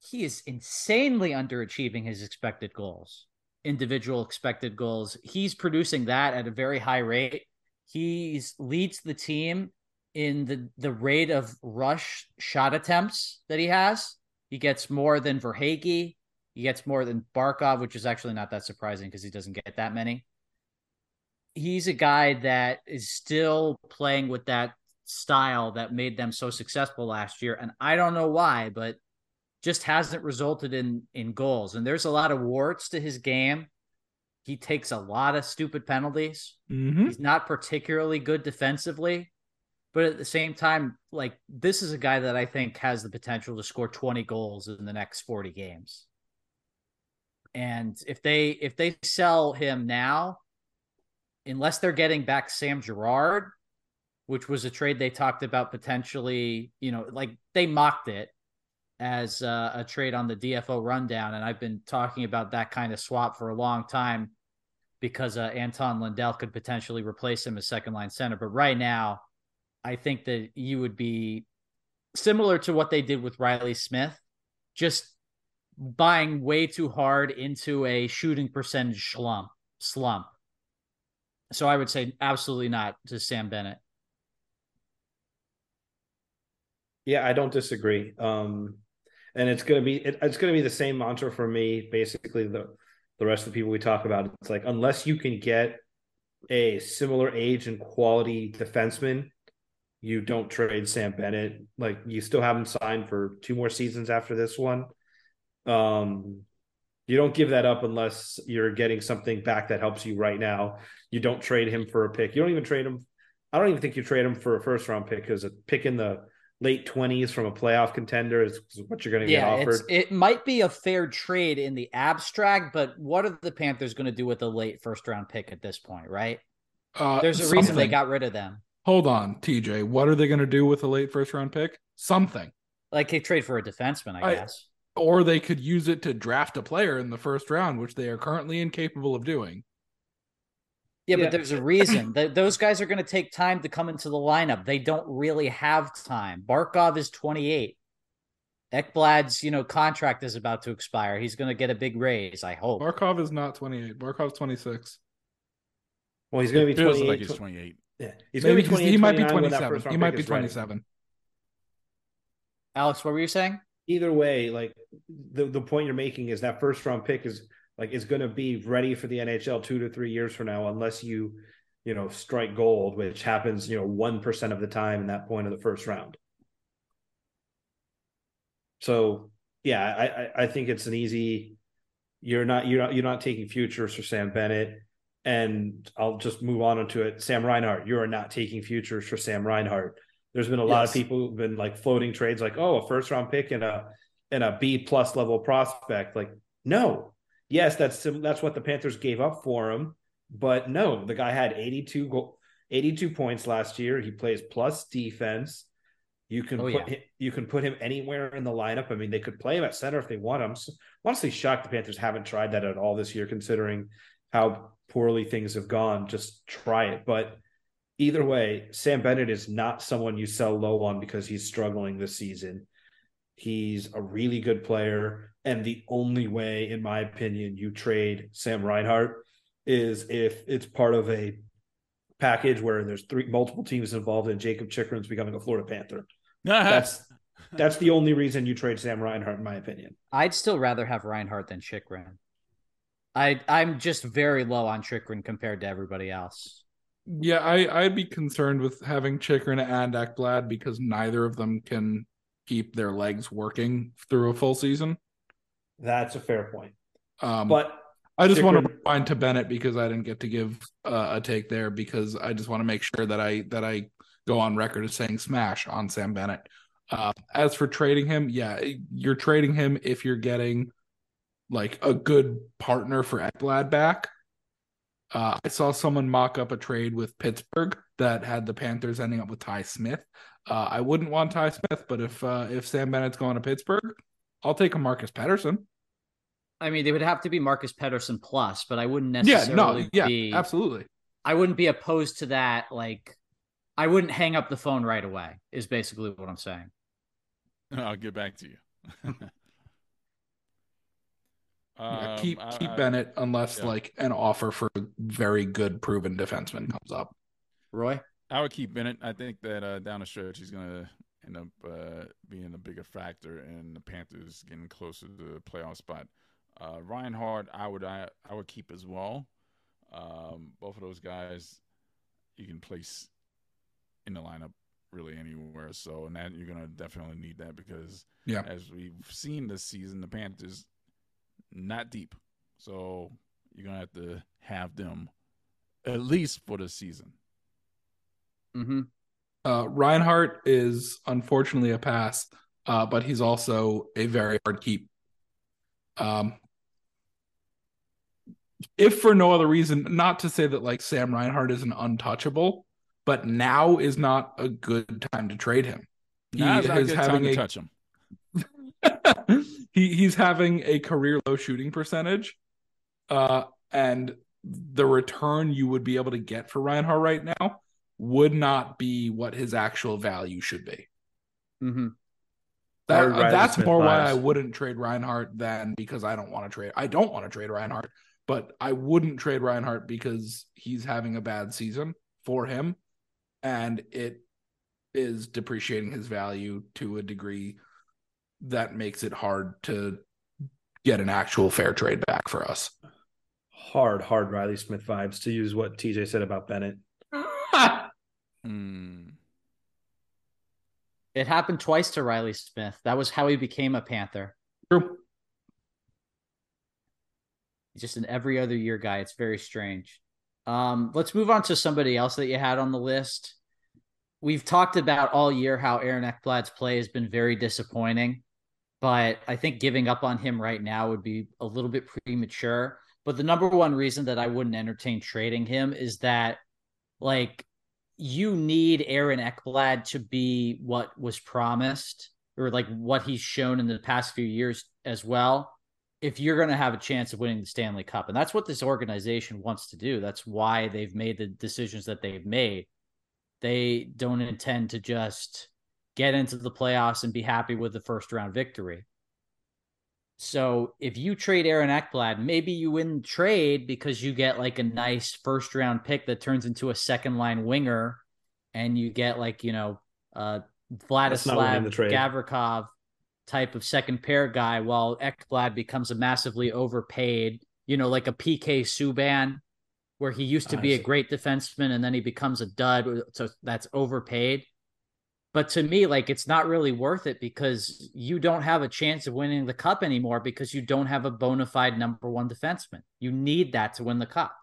he is insanely underachieving his expected goals, individual expected goals. He's producing that at a very high rate. He leads the team in the the rate of rush shot attempts that he has. He gets more than Verhaeghe. He gets more than Barkov, which is actually not that surprising because he doesn't get that many he's a guy that is still playing with that style that made them so successful last year and i don't know why but just hasn't resulted in in goals and there's a lot of warts to his game he takes a lot of stupid penalties Mm-hmm. he's not particularly good defensively But at the same time, like this is a guy that I think has the potential to score 20 goals in the next 40 games. And if they if they sell him now, unless they're getting back Sam Girard, which was a trade they talked about potentially, you know, like they mocked it as uh, a trade on the DFO rundown, and I've been talking about that kind of swap for a long time because uh, Anton Lundell could potentially replace him as second line center. But right now, I think that you would be similar to what they did with Reilly Smith, just buying way too hard into a shooting percentage slump. Slump. So I would say absolutely not to Sam Bennett. Yeah, I don't disagree. Um, and it's gonna be it, it's gonna be the same mantra for me. Basically, the the rest of the people we talk about, it's like unless you can get a similar age and quality defenseman, you don't trade Sam Bennett. Like you still have him signed for two more seasons after this one. Um, you don't give that up unless you're getting something back that helps you right now. You don't trade him for a pick. You don't even trade him. I don't even think you trade him for a first round pick because a pick in the late twenties from a playoff contender is what you're going to yeah, get offered. it might be a fair trade in the abstract, but what are the Panthers going to do with a late first round pick at this point? Right? Uh, There's a reason they got rid of them. Hold on, TJ. What are they going to do with a late first round pick? Something. Like they trade for a defenseman, I, I- guess. Or they could use it to draft a player in the first round, which they are currently incapable of doing. Yeah, Yeah. but there's a reason. Th- those guys are going to take time to come into the lineup. They don't really have time. Barkov is 28. Ekblad's, you know, contract is about to expire. He's going to get a big raise, I hope. Barkov is not 28. Barkov's 26. well, he's going to be Feels 28. like he's 28. Yeah, he's going to be 28. he might be 29 when that 27. He might be is ready. 27. Alex, what were you saying? Either way, like the the point you're making is that first round pick is like is going to be ready for the NHL two to three years from now, unless you you know strike gold, which happens you know one percent of the time in that point of the first round. So yeah, I, I I think it's an easy. You're not you're not you're not taking futures for Sam Bennett, and I'll just move on into it. Sam Reinhart, you are not taking futures for Sam Reinhart. There's been a lot of people who've been like floating trades, like oh, a first round pick and a and a B plus level prospect. Like no, yes, that's that's what the Panthers gave up for him, but no, the guy had 82 goal, 82 points last year. He plays plus defense. You can Oh, put yeah. him, you can put him anywhere in the lineup. I mean, they could play him at center if they want. I'm s- honestly shocked the Panthers haven't tried that at all this year, considering how poorly things have gone. Just try it. But either way, Sam Bennett is not someone you sell low on because he's struggling this season. He's a really good player, and the only way, in my opinion, you trade Sam Reinhart is if it's part of a package where there's three multiple teams involved and Jacob Chychrun's becoming a Florida Panther. That's that's the only reason you trade Sam Reinhart, in my opinion. I'd still rather have Reinhart than Chychrun. I I'm just very low on Chychrun compared to everybody else. Yeah, I, I'd be concerned with having Chychrun and Ekblad because neither of them can keep their legs working through a full season. That's a fair point. Um, But I just want to Chychrun- rewind to Bennett because I didn't get to give uh, a take there because I just want to make sure that I that I go on record as saying smash on Sam Bennett. Uh, as for trading him, yeah, you're trading him if you're getting like a good partner for Ekblad back. Uh, I saw someone mock up a trade with Pittsburgh that had the Panthers ending up with Ty Smith. Uh, I wouldn't want Ty Smith, but if uh, if Sam Bennett's going to Pittsburgh, I'll take a Marcus Pettersson. I mean, they would have to be Marcus Pettersson plus, but I wouldn't necessarily. Yeah, necessarily no, yeah, be absolutely. I wouldn't be opposed to that. Like, I wouldn't hang up the phone right away. Is basically what I'm saying. I'll get back to you. Yeah, Um, keep I- keep I- Bennett unless yeah. like an offer for a very good proven defenseman comes up. Roy, I would keep Bennett. I think that uh, down the stretch he's going to end up uh, being a bigger factor in the Panthers getting closer to the playoff spot. Uh, Reinhart, I would I, I would keep as well. Um, both of those guys you can place in the lineup really anywhere. So and that you're going to definitely need that because Yeah. as we've seen this season, the Panthers not deep. So you're going to have to have them at least for the season. mm-hmm. Uh, Reinhart is unfortunately a pass, uh, but he's also a very hard keep. Um, if for no other reason, not to say that like Sam Reinhart is an untouchable, but now is not a good time to trade him. Now's not a good time to touch him. he he's having a career low shooting percentage, uh, and the return you would be able to get for Reinhart right now would not be what his actual value should be. Mm-hmm. That, that's more why. I wouldn't trade Reinhart than because I don't want to trade. I don't want to trade Reinhart, but I wouldn't trade Reinhart because he's having a bad season for him, and it is depreciating his value to a degree that makes it hard to get an actual fair trade back for us. Hard, hard Reilly Smith vibes to use what TJ said about Bennett. Hmm. It happened twice to Reilly Smith. That was how he became a Panther. True. He's just an every other year guy. It's very strange. Um, let's move on to somebody else that you had on the list. We've talked about all year how Aaron Ekblad's play has been very disappointing, but I think giving up on him right now would be a little bit premature. But the number one reason that I wouldn't entertain trading him is that, like, you need Aaron Ekblad to be what was promised or like what he's shown in the past few years as well if you're going to have a chance of winning the Stanley Cup. And that's what this organization wants to do. That's why they've made the decisions that they've made. They don't intend to just get into the playoffs and be happy with the first round victory. So if you trade Aaron Ekblad, maybe you win the trade because you get like a nice first round pick that turns into a second line winger and you get like, you know, uh That's not winning Vladislav. Gavrikov type of second pair guy, while Ekblad becomes a massively overpaid, you know, like a PK Subban, where he used to I be a great defenseman and then he becomes a dud. So that's overpaid. But to me, like it's not really worth it because you don't have a chance of winning the cup anymore because you don't have a bona fide number one defenseman. You need that to win the cup.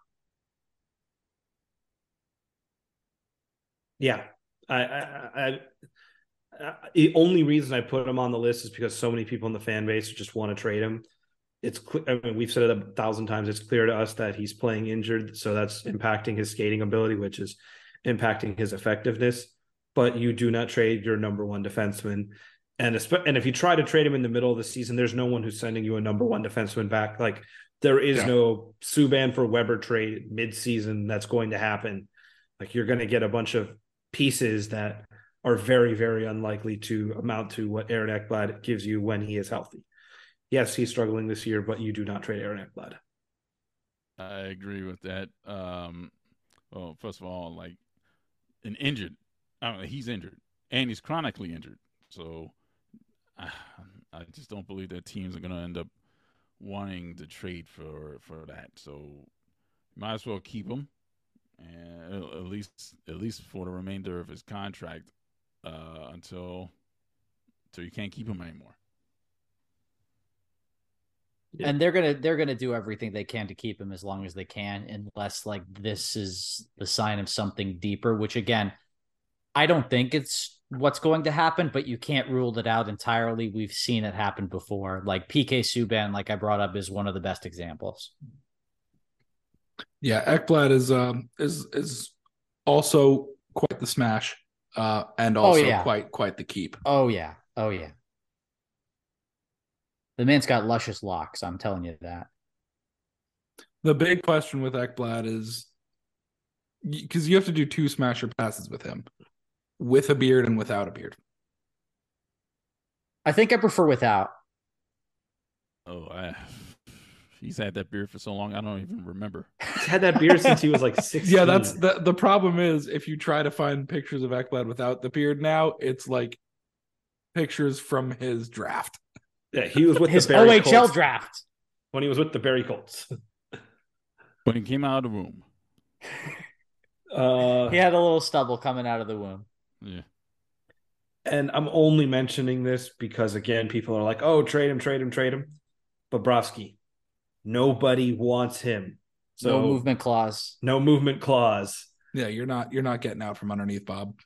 Yeah, I, I, I, I, the only reason I put him on the list is because so many people in the fan base just want to trade him. It's, cle- I mean, we've said it a thousand times. It's clear to us that he's playing injured, so that's impacting his skating ability, which is impacting his effectiveness. But you do not trade your number one defenseman, and and if you try to trade him in the middle of the season, there's no one who's sending you a number one defenseman back. Like there is Yeah. no Subban for Weber trade mid-season that's going to happen. Like you're going to get a bunch of pieces that are very, very unlikely to amount to what Aaron Ekblad gives you when he is healthy. Yes, he's struggling this year, but you do not trade Aaron Ekblad. I agree with that. Um, well, first of all, like an injured, I mean, he's injured and he's chronically injured. So I, I just don't believe that teams are going to end up wanting to trade for for that. So might as well keep him, and at- at least at least for the remainder of his contract uh, until until you can't keep him anymore. Yeah. And they're gonna they're gonna do everything they can to keep him as long as they can, unless like this is the sign of something deeper. Which again, I don't think it's what's going to happen, but you can't rule it out entirely. We've seen it happen before. Like PK Subban, like I brought up, is one of the best examples. Yeah, Ekblad is um is is also quite the smash, uh, and Oh, also yeah. quite quite the keep. Oh yeah, oh yeah. The man's got luscious locks. I'm telling you that. The big question with Ekblad is because you have to do two smasher passes with him, with a beard and without a beard. I think I prefer without. Oh, I, he's had that beard for so long, I don't even remember. He's had that beard since he was like six. Yeah, that's the the problem is if you try to find pictures of Ekblad without the beard now, it's like pictures from his draft. yeah, he was with His the Barrie OHL Colts draft. when he was with the Barrie Colts. When he came out of the room. Uh, He had a little stubble coming out of the womb. Yeah. and I'm only mentioning this because again, people are like, "Oh, trade him, trade him, trade him." Bobrovsky, nobody wants him. So no movement clause. no movement clause. Yeah, you're not you're not getting out from underneath Bob.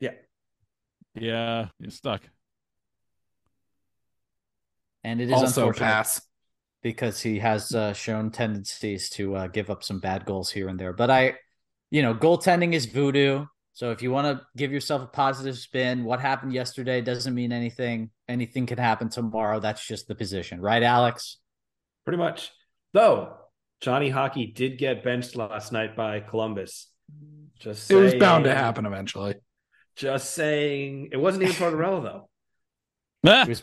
Yeah, Yeah, you're stuck. And it is Also pass. because he has uh, shown tendencies to uh, give up some bad goals here and there. But I, you know, goaltending is voodoo. So if you want to give yourself a positive spin, what happened yesterday doesn't mean anything. Anything can happen tomorrow. That's just the position, right, Alex? Pretty much. Though Johnny Hockey did get benched last night by Columbus. Just It was bound to happen eventually. Just saying, it wasn't even Tortorella though. It was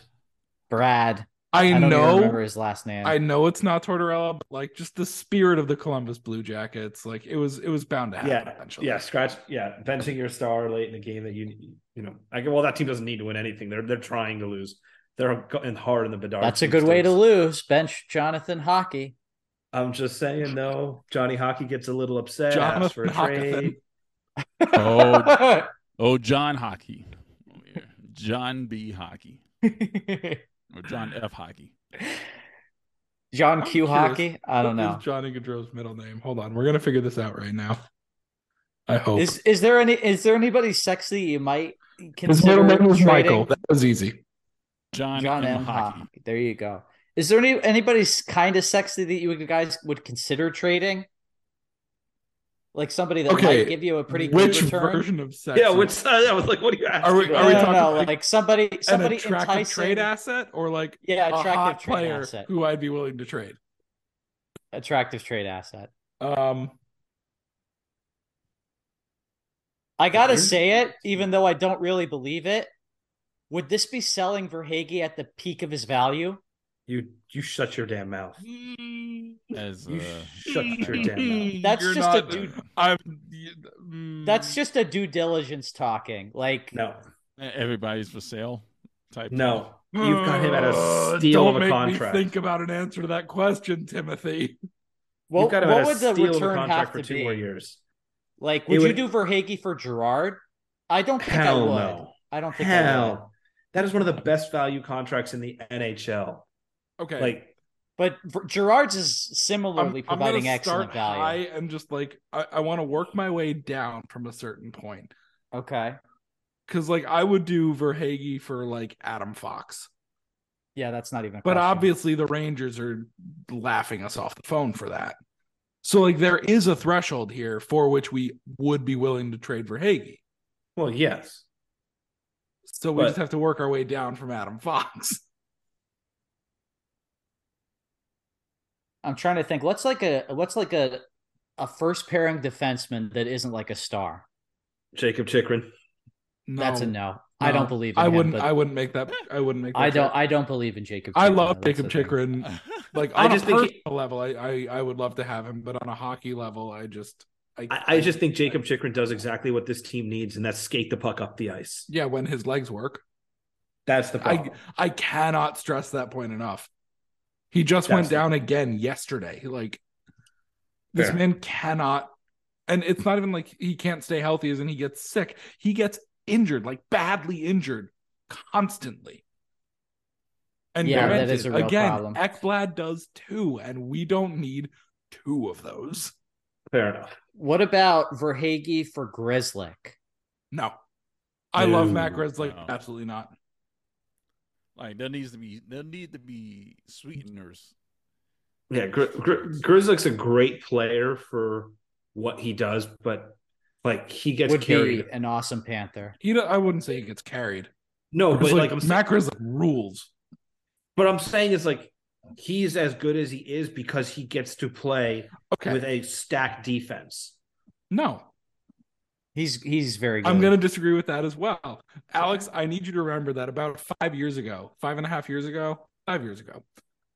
Brad. I, I don't know. remember his last name. I know it's not Tortorella, but like just the spirit of the Columbus Blue Jackets, like it was it was bound to happen Yeah, eventually. yeah, scratch. Yeah, benching your star late in the game that you you know. I well, that team doesn't need to win anything. They're they're trying to lose. They're going hard in the Bedard. That's a good way to lose. Bench Jonathan Hockey. I'm just saying, though. Johnny Hockey gets a little upset. asks for a trade. Hockey. oh, oh, John Hockey. Oh. John B. Hockey. Or John F. Hockey. John I'm Q curious, Hockey. I don't what know. is Johnny Gaudreau's middle name? Hold on, we're gonna figure this out right now. I hope Is is there any is there anybody sexy you might his consider middle name was trading? Michael. That was easy. John, John M. M. Hockey. Hockey. There you go. Is there any anybody kind of sexy that you guys would consider trading? Like somebody that Okay, might give you a pretty good Which return. version of sex? Yeah, which I was like, what are you asking? Are we- No, are we no, talking no, like like somebody an somebody attractive enticing, trade asset or like Yeah, a attractive hot trade player asset. who I'd be willing to trade? attractive trade asset. Um, I gotta Here's- say it, even though I don't really believe it. Would this be selling Verhaeghe at the peak of his value? You you shut your damn mouth. As You uh, shut your damn mouth. That's You're just a not- dude- I'm. you- mm. That's just a due diligence talking. Like No, everybody's for sale type. no. You've got him at a Uh, steal Don't of a make contract. me think about an answer to that question, Timothy. what, You've got him what at a would the steal of a return contract have for to two be? more years. Like, It would, would- you do Verhaeghe for Girard? I don't think Hell I would. no. I don't think I would. Hell, that is one of the best value contracts in the NHL. Okay, Like, But Girard's is I'm, similarly I'm providing gonna excellent start value. high and just like I, I want to work my way down from a certain point Okay. because like I would do Verhaeghe for like Adam Fox, Yeah, that's not even. a but question. obviously the Rangers are laughing us off the phone for that. So like there is a threshold here for which we would be willing to trade Verhaeghe. well, yes. So we But- just have to work our way down from Adam Fox. I'm trying to think. What's like a what's like a a first pairing defenseman that isn't like a star? Jacob Chychrun. No, That's a no. I don't believe. In I him, wouldn't. but I wouldn't make that. I wouldn't make. That I don't. trade. I don't believe in Jacob. I love Jacob. Chychrun. Like I just a think personal he- level, I, I I would love to have him, but on a hockey level, I just I I, I just think Jacob Chychrun does exactly what this team needs, and that's skate the puck up the ice. yeah, when his legs work, That's the I. I cannot stress that point enough. He just That's went the- down again yesterday. Like this Fair. man cannot, and it's not even like he can't stay healthy, as in he gets sick. He gets injured, like badly injured, constantly. And Yeah, that granted, is a real again, problem. Ekblad does too, and we don't need two of those. Fair enough. What about Verhaeghe for Grzelcyk? No. I love No. Matt Grzelcyk. No. Absolutely not. Like there needs to be there need to be sweeteners. Yeah, Gri- Gri- Grzelcyk's a great player for what he does, but like he gets Would carried. be an awesome Panther. He, don't- I wouldn't say he gets carried. No, but like, like, I'm, sa- Matt Grzelcyk rules. but I'm saying is like he's as good as he is because he gets to play Okay. with a stacked defense. no, He's he's very good. I'm going to disagree with that as well. Alex, I need you to remember that about five years ago, five and a half years ago, five years ago.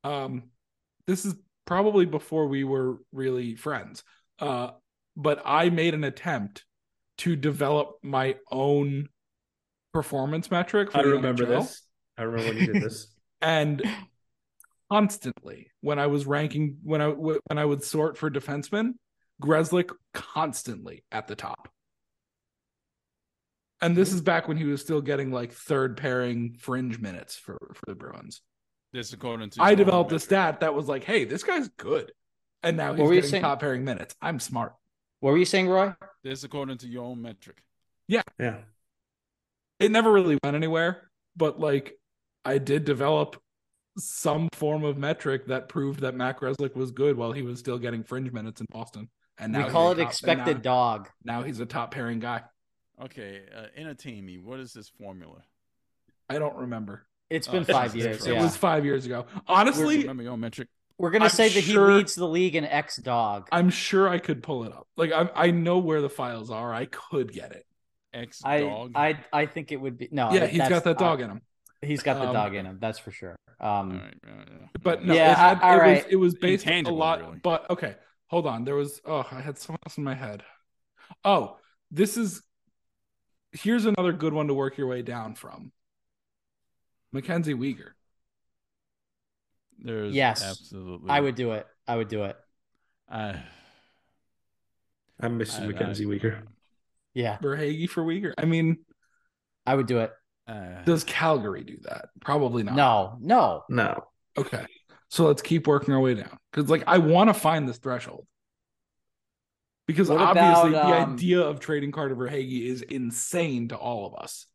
Um, this is probably before we were really friends. Uh, but I made an attempt to develop my own performance metric. For I remember NHL. this. I remember when you did this. and constantly when I was ranking when I when I would sort for defensemen, Grzelcyk constantly at the top. And this is back when he was still getting like third pairing fringe minutes for for the Bruins. This according to I your developed a stat that was like, "Hey, this guy's good," and now What he's were you getting saying? top pairing minutes. I'm smart. what were you saying, Roy? This according to your own metric. Yeah. Yeah. It never really went anywhere, but like I did develop some form of metric that proved that Matt Grzelcyk was good while he was still getting fringe minutes in Boston. And now we call it top- expected now, dog. now he's a top pairing guy. Okay, uh, entertain me. What is this formula? I don't remember. It's been oh, five five years. different. It Yeah. was five years ago. Honestly, remember your metric. We're gonna I'm say that sure- he leads the league in X dog. I'm sure I could pull it up. Like I, I know where the files are. I could get it. X I, dog. I I think it would be no. yeah, he's got that dog uh, in him. He's got the Um, dog in him. That's for sure. Um, All right, yeah, yeah. But no, Yeah, it, had, all it right. was it was based Intangible, a lot. really. But okay, hold on. There was oh, I had someone else in my head. Oh, this is here's another good one to work your way down from. Mackenzie Weegar. There's Yes, absolutely. I would do it. I would do it. Uh, I'm missing I- Mackenzie I- Weegar. Yeah, Verhaeghe for Weegar. I mean, I would do it. uh, does Calgary do that? Probably not. No, no. No. Okay. So let's keep working our way down. Because like I want to find this threshold. Because What obviously about, the um, idea of trading Carter Verhaeghe is insane to all of us.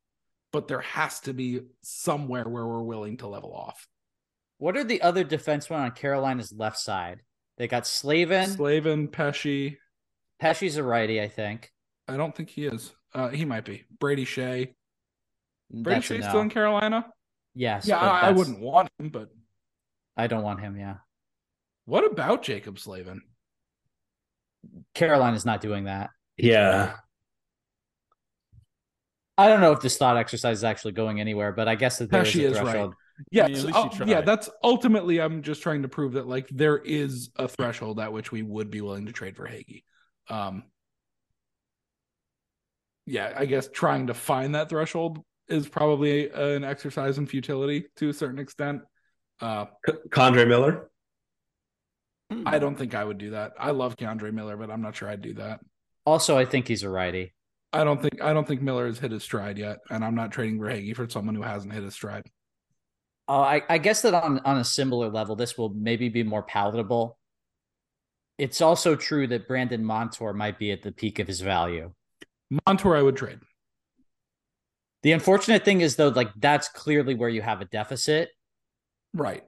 But there has to be somewhere where we're willing to level off. What are the other defensemen on Carolina's left side? They got Slavin. Slavin, Pesce. Pesce's a righty, I think. I don't think he is. Uh, he might be. Brady Skjei. Brady Skjei's no. still in Carolina? Yes. yeah, I, I wouldn't want him, but I don't want him. Yeah, what about Jaccob Slavin? Carolina's not doing that. Yeah. I don't know if this thought exercise is actually going anywhere, but I guess that there is Pesce a is right. threshold. Yes, I mean, at least you uh, yeah, that's ultimately I'm just trying to prove that like there is a threshold at which we would be willing to trade for Hagee. Um yeah, I guess trying to find that threshold is probably an exercise in futility to a certain extent. Uh K'Andre Miller. I don't think I would do that. I love K'Andre Miller, but I'm not sure I'd do that. Also, I think he's a righty. I don't think I don't think Miller has hit his stride yet, and I'm not trading Verhaeghe for someone who hasn't hit his stride. Uh, I, I guess that on on a similar level, this will maybe be more palatable. It's also true that Brandon Montour might be at the peak of his value. Montour, I would trade. The unfortunate thing is though, like that's clearly where you have a deficit. Right.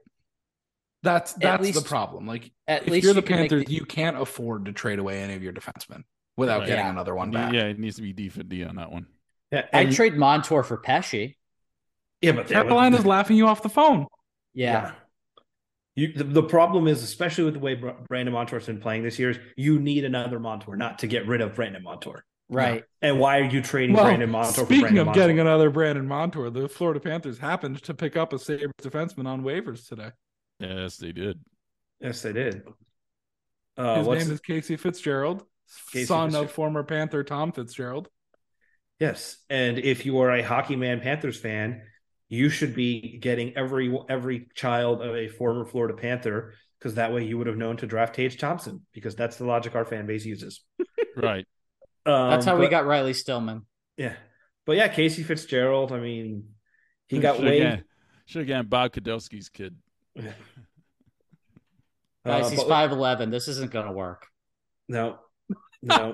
That's that's least- the problem. Like At if least you're the you Panthers, the- you can't afford to trade away any of your defensemen without Right. getting Yeah. another one Yeah, back. yeah, it needs to be D for D on that one. Yeah, I'd trade Montour for Pesce. yeah, but that would- Carolina's laughing you off the phone. Yeah. You, the, the problem is, especially with the way Brandon Montour's been playing this year, is you need another Montour, not to get rid of Brandon Montour. Right. And why are you trading Well, Brandon Montour for speaking Brandon of getting another Brandon Montour, the Florida Panthers happened to pick up a Sabres defenseman on waivers today. Yes, they did. Yes, they did. Uh, His name is Casey Fitzgerald, Casey son Fitzgerald. of former Panther Tom Fitzgerald. Yes, and if you are a Hockey Man Panthers fan, you should be getting every every child of a former Florida Panther because that way you would have known to draft Tage Thompson because that's the logic our fan base uses. Right. Um, That's how we got Riley Stillman. Yeah, but yeah, Casey Fitzgerald. I mean, he got Should waived. Should have gotten Bob Kadowski's kid. Guys, Uh, he's five eleven. This isn't gonna work. No, no.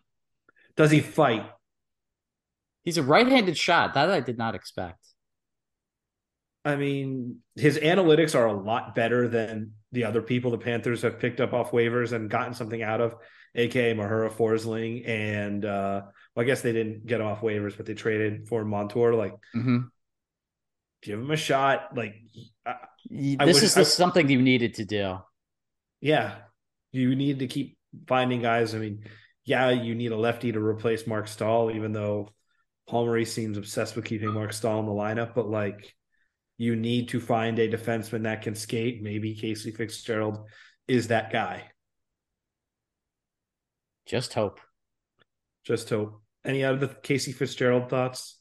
Does he fight? He's a right-handed shot. That I did not expect. I mean, his analytics are a lot better than the other people the Panthers have picked up off waivers and gotten something out of, aka Mahura Forsling. And uh, well, I guess they didn't get off waivers, but they traded for Montour. Like, Mm-hmm. Give him a shot. Like, I, This I wish- is I- something you needed to do. yeah, you need to keep finding guys. I mean, yeah, you need a lefty to replace Marc Staal, even though Paul Maurice seems obsessed with keeping Marc Staal in the lineup. But like, you need to find a defenseman that can skate. Maybe Casey Fitzgerald is that guy. Just hope. Just hope. Any other Casey Fitzgerald thoughts?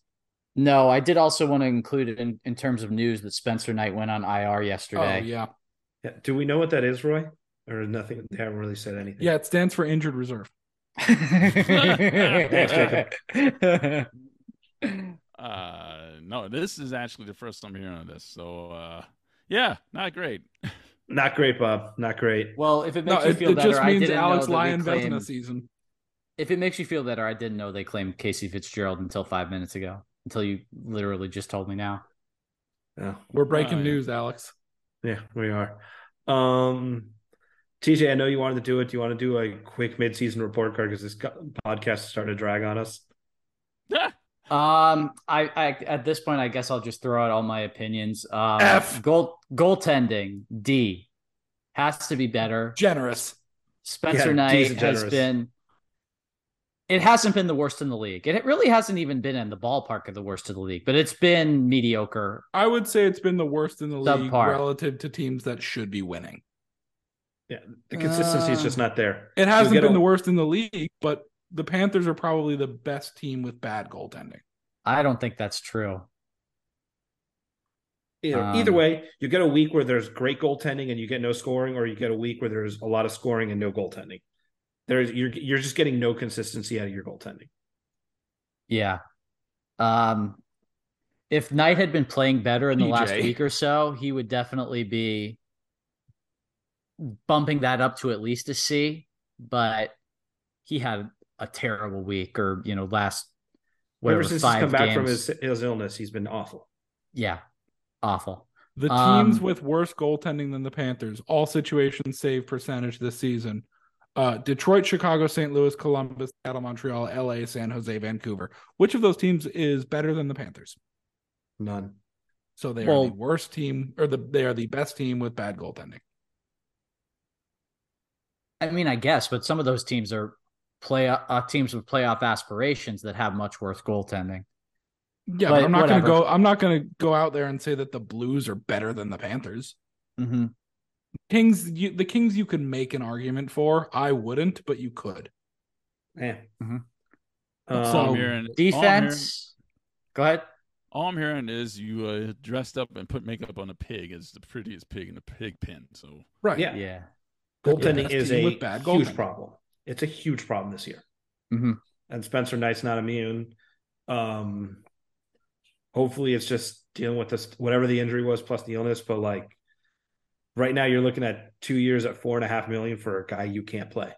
No, I did also want to include it in, in terms of news that Spencer Knight went on IR Oh yesterday. yeah, Yeah. Do we know what that is, Roy? Or nothing? They haven't really said anything. yeah. It stands for injured reserve. Thanks, Uh, no, this is actually the first I'm hearing of this. So, uh, yeah, not great. Not great, Bob. Not great. well, if it No, makes you it, feel it better, just I means didn't Alex know that Lyon claimed, Vezina season. If it makes you feel better, I didn't know they claimed Casey Fitzgerald until five minutes ago. Until you literally just told me now. Yeah, We're breaking Oh, yeah. news, Alex. yeah, we are. Um, TJ, I know you wanted to do it. Do you want to do a quick mid-season report card because this podcast is starting to drag on us? Um, I, I at this point, I guess I'll just throw out all my opinions. Um, F. goal goaltending D has to be better. Generous. Spencer Yeah, Knight D's has generous. been. It hasn't been the worst in the league. It really hasn't even been in the ballpark of the worst of the league, but it's been mediocre. I would say it's been the worst in the league relative to teams that should be winning. Yeah, the consistency is just not there. It hasn't been a- the worst in the league, but the Panthers are probably the best team with bad goaltending. I don't think that's true. Either, Um, either way, you get a week where there's great goaltending and you get no scoring, or you get a week where there's a lot of scoring and no goaltending. There's you're you're just getting no consistency out of your goaltending. Yeah. Um, if Knight had been playing better in the last week or so, he would definitely be bumping that up to at least a C. But he had a terrible week, or you know, last whatever Ever since five he's come back from his his illness, he's been awful. yeah, awful. The Um, teams with worse goaltending than the Panthers, all situations save percentage this season. Uh, Detroit, Chicago, St. Louis, Columbus, Seattle, Montreal, LA, San Jose, Vancouver. Which of those teams is better than the Panthers? None. So they are the worst team, or the they are the best team with bad goaltending. I mean, I guess, but some of those teams are play uh, teams with playoff aspirations that have much worse goaltending. Yeah, But but I'm not going to go. I'm not going to go out there and say that the Blues are better than the Panthers. Mm-hmm. Kings, you, the Kings, you could make an argument for. I wouldn't, but you could. Yeah. Mhm. Um, So I'm hearing, all I'm hearing- Defense. Go ahead. all I'm hearing is you uh, dressed up and put makeup on a pig as the prettiest pig in the pig pen. So Right. Yeah. Yeah. goaltending best is a bad huge goaltending. problem. It's a huge problem this year. Mhm. And Spencer Knight's not immune. Um, hopefully, it's just dealing with this whatever the injury was plus the illness. But like right now, you're looking at two years at four and a half million for a guy you can't play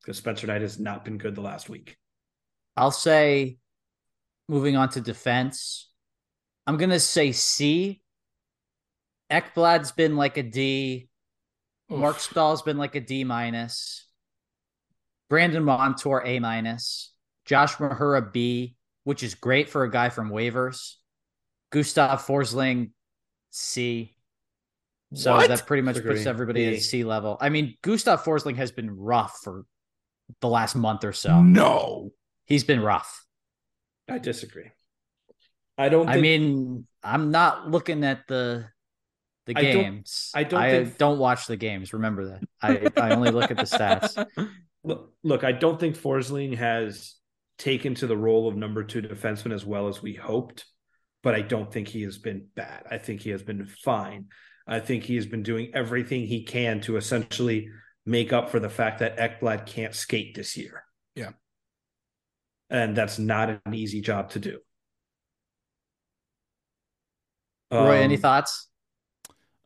because Spencer Knight has not been good the last week. I'll say, moving on to defense, I'm gonna say C. Ekblad's been like a D. Oof. Marc Staal's been like a D minus. Brandon Montour A minus. Josh Mahura B, which is great for a guy from waivers. Gustav Forsling C. So What? that pretty much puts everybody at C level. I mean, Gustav Forsling has been rough for the last month or so. No. He's been rough. I disagree. I don't. I mean, I'm not looking at the the I don't- games. I don't I think- don't watch the games. Remember that. I I only look at the stats. Look, look, I don't think Forsling has taken to the role of number two defenseman as well as we hoped, but I don't think he has been bad. I think he has been fine. I think he has been doing everything he can to essentially make up for the fact that Ekblad can't skate this year. Yeah. And that's not an easy job to do. Roy, any Um, thoughts?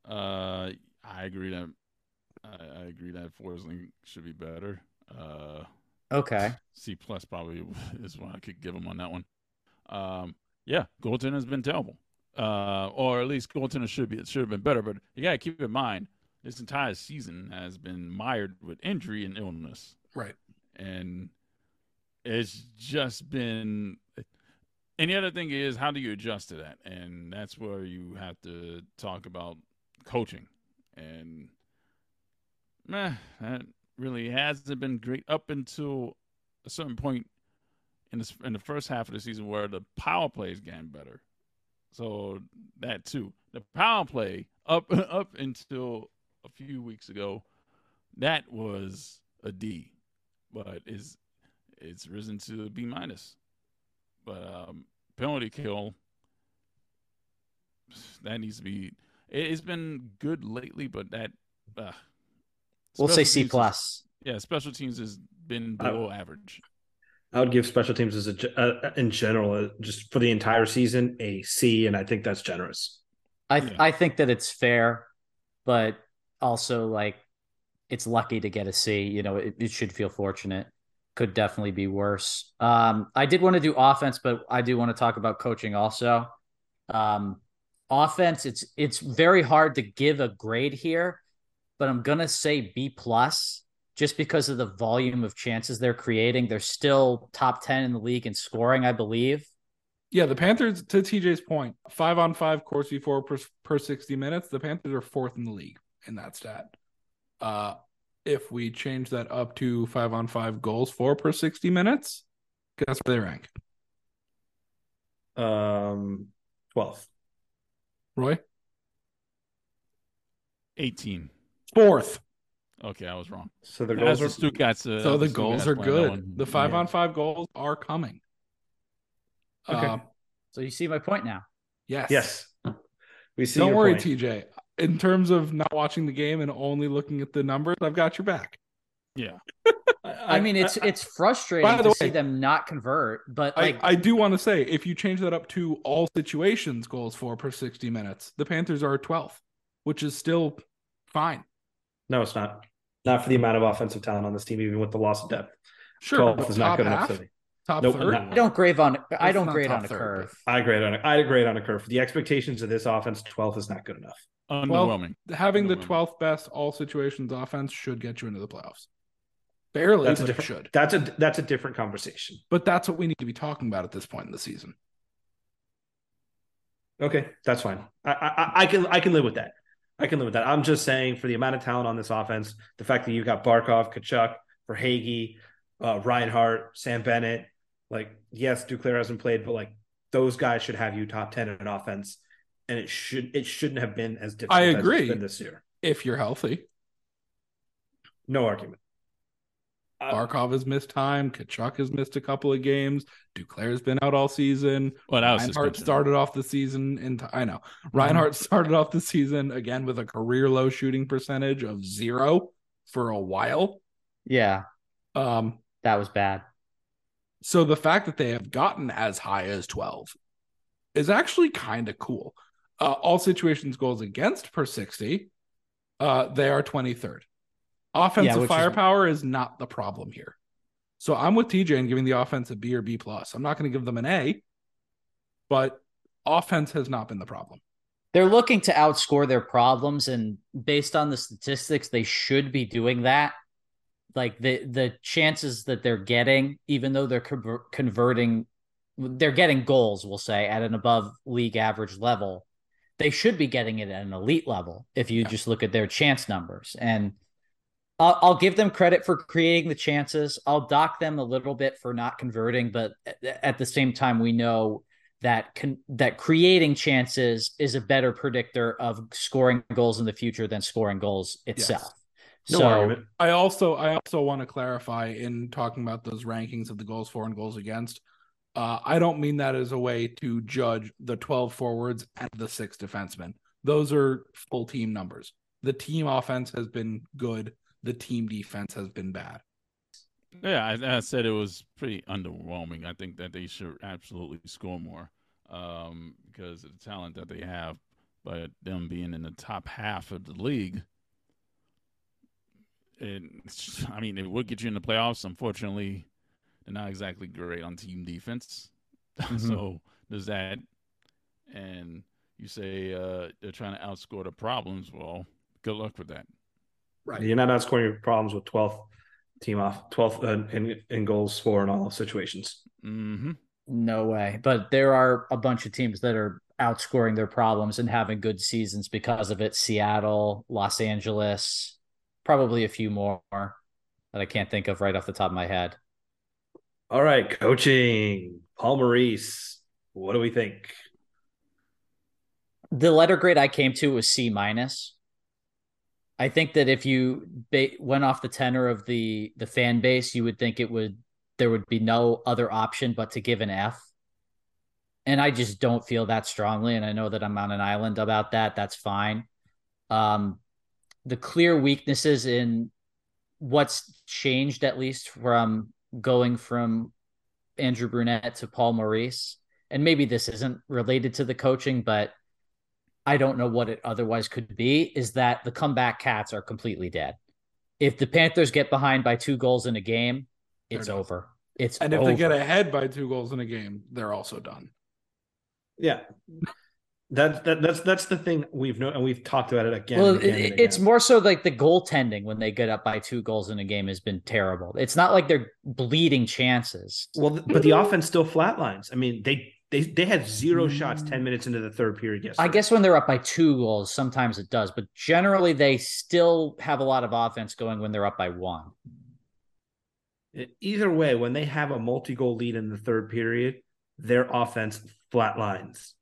uh, I agree that I, I agree that Forsling should be better. Uh, Okay. C plus probably is what I could give him on that one. Um, yeah, goaltender has been terrible, uh, or at least goaltender should be it should have been better. But you got to keep in mind this entire season has been mired with injury and illness, Right. and it's just been. And the other thing is, how do you adjust to that? And that's where you have to talk about coaching. And meh, that really hasn't been great up until a certain point in the in the first half of the season where the power play is getting better. So that too, the power play up up until a few weeks ago, that was a D, but is it's risen to a B minus. But um, penalty kill that needs to be. It, it's been good lately, but that uh, We'll say C teams is- plus. yeah, special teams has been below average. I would give special teams as a ge- uh, in general, uh, just for the entire season, a C, and I think that's generous. I Yeah. I think that it's fair, but also like it's lucky to get a C. You know, it, it should feel fortunate. could definitely be worse. Um, I did want to do offense, but I do want to talk about coaching also. Um, offense, it's it's very hard to give a grade here, but I'm gonna say B plus just because of the volume of chances they're creating. They're still top ten in the league in scoring, I believe. Yeah, the Panthers, to TJ's point, five on five Corsi for per, per 60 minutes. The Panthers are fourth in the league in that stat. Uh, if we change that up to five on five goals for per 60 minutes, guess where they rank? Um, 12th. Roy? 18. Fourth. Okay, I was wrong. So the goals the are Stuttgart's, uh, so the that's goals are good. The five Yeah. on five goals are coming. Okay. Uh, So you see my point now. yes. Yes. We see Don't worry, point. TJ. In terms of not watching the game and only looking at the numbers, I've got your back. Yeah. I, mean, it's it's frustrating By to the see them not convert, but I, I do want to say if you change that up to all situations goals for per 60 minutes, the Panthers are 12th, which is still fine. No, it's not. Not for the amount of offensive talent on this team, even with the loss of depth. Sure, 12 is not good half, enough to me. top Nope, third. not- I don't grade on I don't not grade on a curve. I grade on a, I grade on a curve. The expectations of this offense, 12th is not good enough. Underwhelming. Having the 12th best all situations offense should get you into the playoffs. Barely, That's a different. should. That's a that's a different conversation. But that's what we need to be talking about at this point in the season. Okay, that's fine. I, I I can I can live with that. I can live with that. I'm just saying for the amount of talent on this offense, the fact that you got Barkov, Tkachuk, Verhaeghe, uh, Reinhart, Sam Bennett, like yes, Duclair hasn't played, but like those guys should have you top ten in offense, and it should it shouldn't have been as difficult. I as agree. it's been this year. If you're healthy, No argument. Uh, Barkov has missed time. Tkachuk has missed a couple of games. Duclair's been out all season. Well, that was Reinhart started off the season in. T- I know Mm-hmm. Reinhart started off the season again with a career low shooting percentage of zero for a while. Yeah, Um, that was bad. so the fact that they have gotten as high as twelve is actually kind of cool. Uh, all situations goals against per sixty, uh, they are twenty third. Offensive is- firepower is not the problem here. So I'm with TJ and giving the offense a B or B plus. I'm not going to give them an A, but offense has not been the problem. They're looking to outscore their problems, and based on the statistics, they should be doing that. Like the the chances that they're getting, even though they're conver- converting, they're getting goals. We'll say at an above league average level, they should be getting it at an elite level. If you Yeah. just look at their chance numbers, and I'll, I'll give them credit for creating the chances. I'll dock them a little bit for not converting, but at, the same time, we know that con- that creating chances is a better predictor of scoring goals in the future than scoring goals itself. no so argument. I also I also want to clarify in talking about those rankings of the goals for and goals against. Uh, I don't mean that as a way to judge the 12 forwards and the six defensemen. Those are full team numbers. The team offense has been good. The team defense has been bad. Yeah, I, I said it was pretty underwhelming. I think that they should absolutely score more um, because of the talent that they have. But them being in the top half of the league, it, I mean, it would get you in the playoffs. Unfortunately, they're not exactly great on team defense. so there's that. And you say uh, they're trying to outscore the problems. Well, good luck with that. Right. You're not outscoring your problems with 12th team off, 12th uh, in, in goals for in all situations. hmm no way. But there are a bunch of teams that are outscoring their problems and having good seasons because of it. Seattle, Los Angeles, probably a few more that I can't think of right off the top of my head. All right, coaching. Paul Maurice. What do we think? the letter grade I came to was C minus. I think that if you ba- went off the tenor of the the fan base, you would think it would there would be no other option but to give an F. And I just don't feel that strongly, and I know that I'm on an island about that. That's fine. Um, the clear weaknesses in what's changed, at least from going from Andrew Brunette to Paul Maurice, and maybe this isn't related to the coaching, but I don't know what it otherwise could be, is that the comeback cats are completely dead. If the Panthers get behind by two goals in a game, it's They're done. over. It's And if over. they get ahead by two goals in a game, they're also done. Yeah. That, that that's that's the thing we've known and we've talked about it again. well, and again it- and it's again. more so like the goaltending when they get up by two goals in a game has been terrible. It's not like they're bleeding chances. well, but the offense still flatlines. I mean, they they they had zero shots ten mm. minutes into the third period. Yesterday. I guess when they're up by two goals, sometimes it does, but generally they still have a lot of offense going when they're up by one. either way, when they have a multi-goal lead in the third period, their offense flatlines,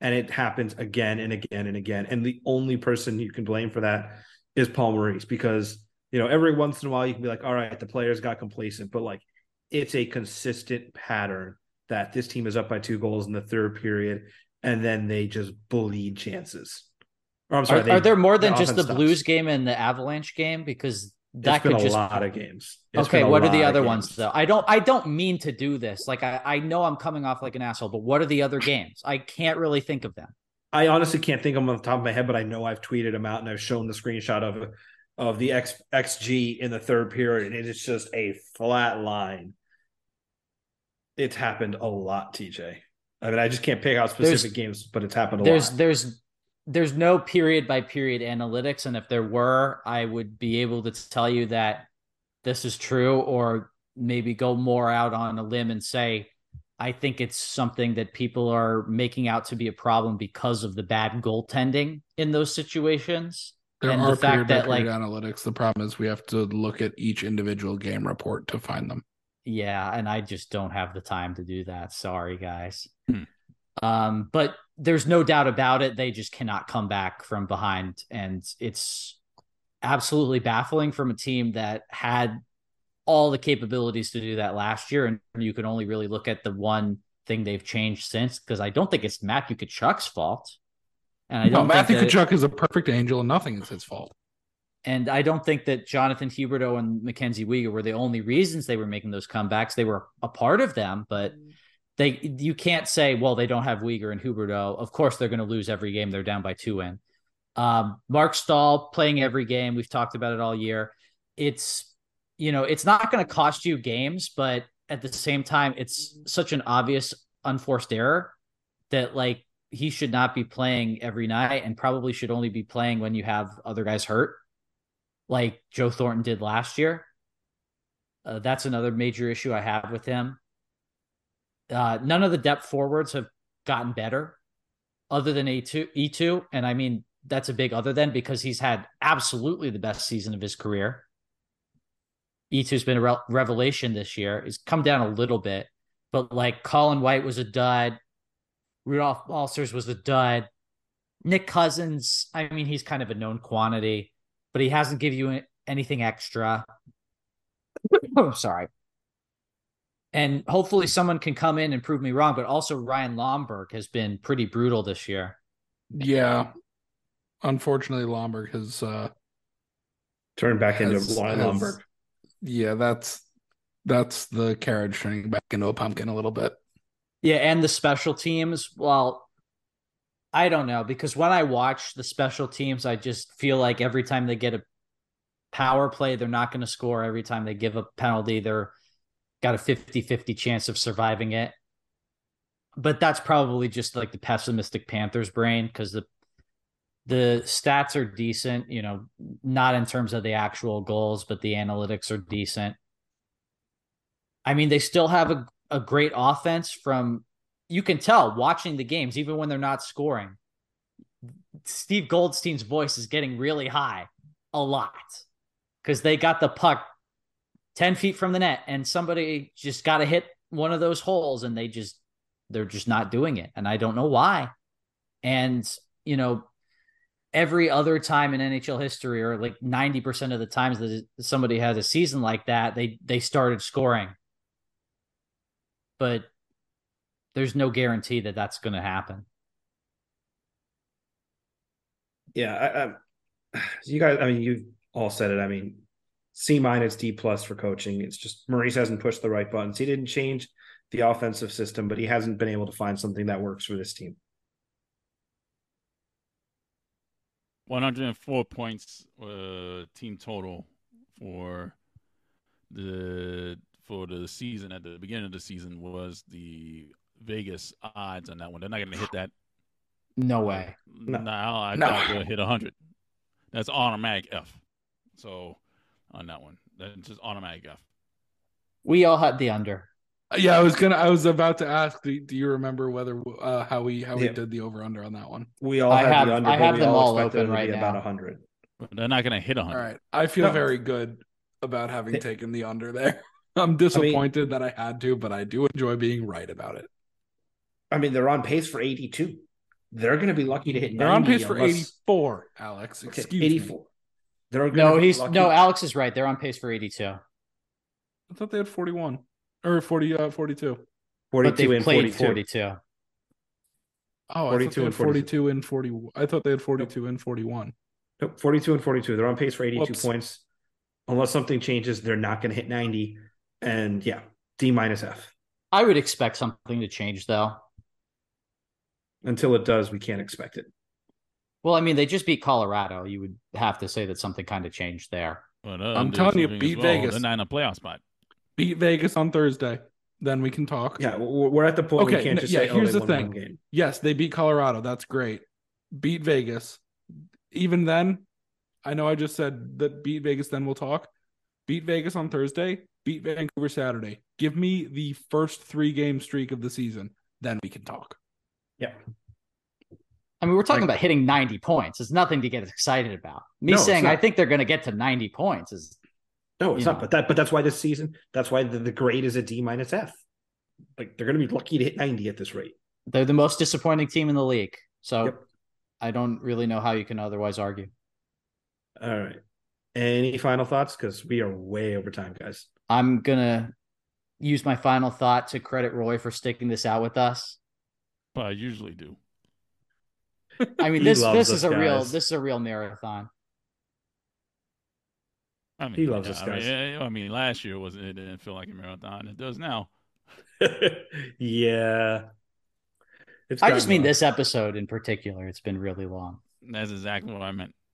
and it happens again and again and again. And the only person you can blame for that is Paul Maurice because you know every once in a while you can be like, all right, the players got complacent, but like it's a consistent pattern that this team is up by two goals in the third period, and then they just bleed chances. Or I'm sorry, Are, they- are there more than the just the stops. Blues game and the Avalanche game? Because that It's could a just lot of games. It's okay, what are the other ones though? I don't I don't mean to do this. Like I, I know I'm coming off like an asshole, but what are the other games? I can't really think of them. I honestly can't think of them on the top of my head, but I know I've tweeted them out and I've shown the screenshot of of the X, XG in the third period, and it's just a flat line. It's happened a lot, TJ. I mean, I just can't pick out specific There's- games, but it's happened a There's lot. there's there's no period by period analytics, and if there were, I would be able to tell you that this is true, or maybe go more out on a limb and say I think it's something that people are making out to be a problem because of the bad goaltending in those situations. There And are the fact that, like- analytics. The problem is we have to look at each individual game report to find them. Yeah, and I just don't have the time to do that. Sorry, guys. Hmm. Um, but there's no doubt about it. They just cannot come back from behind, and it's absolutely baffling from a team that had all the capabilities to do that last year. And you can only really look at the one thing they've changed since, because I don't think it's Matthew Tkachuk's fault. And I No, don't Matthew think that- Tkachuk is a perfect angel, and nothing is his fault. And I don't think that Jonathan Huberdeau and Mackenzie Weegar were the only reasons they were making those comebacks. They were a part of them, but they you can't say, well, they don't have Weegar and Huberdeau. Of course, they're going to lose every game. They're down by two in. Um, Marc Staal playing every game. We've talked about it all year. It's you know, it's not going to cost you games, but at the same time, it's such an obvious unforced error that like he should not be playing every night and probably should only be playing when you have other guys hurt like Joe Thornton did last year. Uh, that's another major issue I have with him. Uh, none of the depth forwards have gotten better other than E2, E2. And I mean, that's a big other than because he's had absolutely the best season of his career. E2's been a re- revelation this year. He's come down a little bit, but like Colin White was a dud. Rudolfs Balcers was a dud. Nick Cousins, I mean, he's kind of a known quantity, but he hasn't give you anything extra. oh, sorry. And hopefully someone can come in and prove me wrong, but also Ryan Lomberg has been pretty brutal this year. Yeah. Unfortunately, Lomberg has uh Turn back into has- Ryan has- Lomberg. Yeah, that's that's the carriage turning back into a pumpkin a little bit. Yeah, and the special teams, well, I don't know because when I watch the special teams, I just feel like every time they get a power play, they're not going to score. Every time they give a penalty, they're got a 50-50 chance of surviving it. But that's probably just like the pessimistic Panthers brain because the the stats are decent, you know, not in terms of the actual goals, but the analytics are decent. I mean, they still have a, a great offense from you can tell watching the games, even when they're not scoring. Steve Goldstein's voice is getting really high a lot because they got the puck 10 feet from the net and somebody just got to hit one of those holes and they just, they're just not doing it. And I don't know why. And, you know, every other time in NHL history, or like 90% of the times that somebody has a season like that, they, they started scoring but there's no guarantee that that's going to happen. Yeah, I, I, you guys. I mean, you all said it. I mean, C minus, D plus for coaching. It's just Maurice hasn't pushed the right buttons. He didn't change the offensive system, but he hasn't been able to find something that works for this team. 104 points uh, team total for the for the season at the beginning of the season was the Vegas odds on that one. They're not going to hit that. No way. No. Now I No. thought they'll hit 100. That's automatic F. So on that one, that's just automatic F. We all had the under. Yeah, I was gonna. I was about to ask. Do, do you remember whether uh, how we how we Yeah. did the over under on that one? We all I had have- the under, I have them all expected open right be about hundred. They're not going to hit All 100. right, I feel No. very good about having taken the under there. I'm disappointed that I had to, but I do enjoy being right about it. I mean, they're on pace for eighty-two. They're going to be lucky to hit. They're on 90 pace for 84, Alex. Okay, Excuse me. eighty-four. They're No, be he's lucky- no. Alex is right. They're on pace for 82, I thought they had 41 or 40, uh, 42. but forty-two they've and played 42. 42. Oh, I 42 they and had 42 and 40. I thought they had 42 and 41. Nope, 42 and 42. They're on pace for 82 Whoops. points. Unless something changes, they're not going to hit 90. And yeah, D minus F. I would expect something to change though. Until it does, we can't expect it. Well, I mean, they just beat Colorado. You would have to say that something kind of changed there. But, uh, I'm there's telling you, beat well. Vegas. They're not in a playoff spot. Beat Vegas on Thursday. Then we can talk. Yeah, we're we're at the point we Okay, can't just yeah, say, oh, here's they the won thing. one game. Yes, they beat Colorado. That's great. Beat Vegas. Even then, I know I just said that beat Vegas, then we'll talk. Beat Vegas on Thursday, beat Vancouver Saturday. Give me the first three game streak of the season. Then we can talk. Yeah. I mean, we're talking Like- about hitting 90 points. It's nothing to get excited about. Me No, saying I think they're going to get to 90 points is No, it's not. know. But that but that's why this season, that's why the, the grade is a D minus F. Like they're going to be lucky to hit 90 at this rate. they're the most disappointing team in the league. So Yep. I don't really know how you can otherwise argue. All right. Any final thoughts? Because we are way over time, guys. I'm going to use my final thought to credit Roy for sticking this out with us. But I usually do. I mean, this this is a real this is a real marathon. I mean, He loves yeah, us, I mean, guys. I mean, last year was it didn't feel like a marathon. It does now. yeah. It's I just gotten mean rough. this episode in particular. It's been really long. That's exactly what I meant.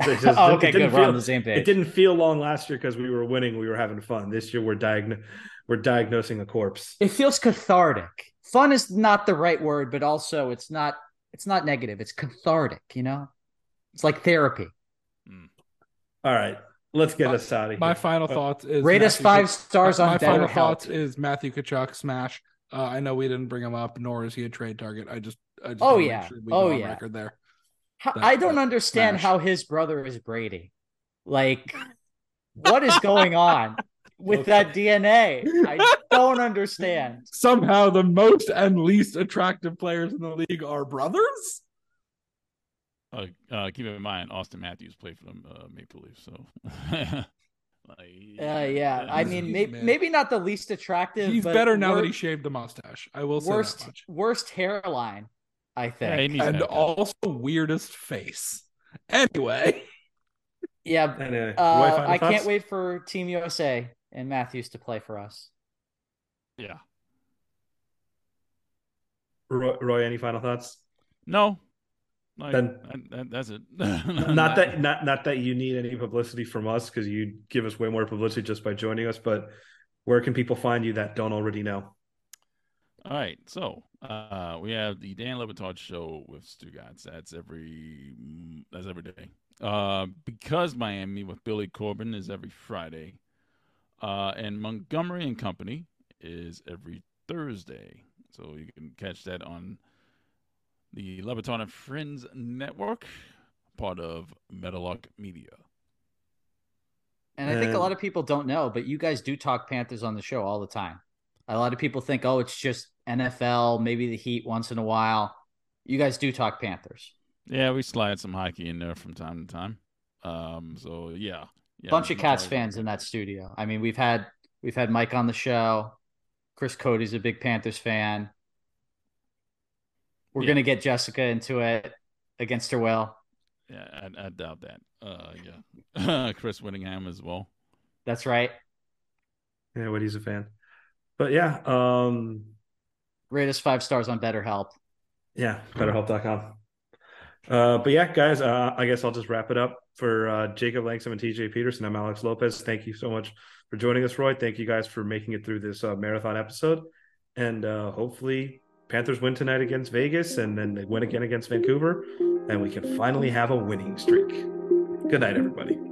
Oh, it just- oh, okay, didn't good. We're on feel- the same page. It didn't feel long last year because we were winning. We were having fun. This year we're diagn- we're diagnosing a corpse. It feels cathartic. Fun is not the right word, but also it's not it's not negative. It's cathartic, you know? It's like therapy. All right, let's get My- us out of here. My final thoughts is Rate us five Kach- stars my, on my final BetterHelp. thoughts is Matthew Tkachuk smash. Uh, I know we didn't bring him up, nor is he a trade target. I just, I just Oh, yeah. sure Oh, yeah. record there. How- That- I don't that understand smash. how his brother is Brady. Like, what is going on with that DNA? I don't understand. Somehow the most and least attractive players in the league are brothers. Uh, uh, keep in mind, Auston Matthews played for the uh, Maple Leafs, so. like, Uh, yeah, I mean, may- maybe not the least attractive. He's but better now that he shaved the mustache. I will say worst that much. worst hairline. I think. needs And also weirdest face. Anyway, Yeah, Anyway, uh, final I can't wait for Team USA and Matthews to play for us. yeah. Roy, Roy, any final thoughts? No. Like, Then- that- that- that's it. not that not not that you need any publicity from us because you give us way more publicity just by joining us. But where can people find you that don't already know? All right, so uh, we have the Dan Le Batard show with Stugotz. That's every mm, that's every day. Uh, because Miami with Billy Corben is every Friday, uh, and Montgomery and Company is every Thursday. So you can catch that on the Le Batard and Friends Network, part of Meadowlark Media. And I think a lot of people don't know, but you guys do talk Panthers on the show all the time. A lot of people think, oh, it's just NFL, maybe the Heat once in a while. You guys do talk Panthers. Yeah, we slide some hockey in there from time to time. Um, so yeah, yeah Bunch of Cats talk- fans in that studio. I mean, we've had we've had Mike on the show. Chris Cote's a big Panthers fan. We're Yeah. gonna get Jessica into it against her will. Yeah, I, I doubt that. Uh, yeah, Chris Whittingham as well. That's right. Yeah, what he's a fan. But yeah, um, Rate us five stars on BetterHelp. yeah, betterhelp.com. Uh, but yeah, guys, uh, I guess I'll just wrap it up for uh, Jacob Langston and TJ Peterson. I'm Alex Lopez. Thank you so much for joining us, Roy. Thank you guys for making it through this uh, marathon episode. And uh, hopefully, Panthers win tonight against Vegas and then they win again against Vancouver. And we can finally have a winning streak. Good night, everybody.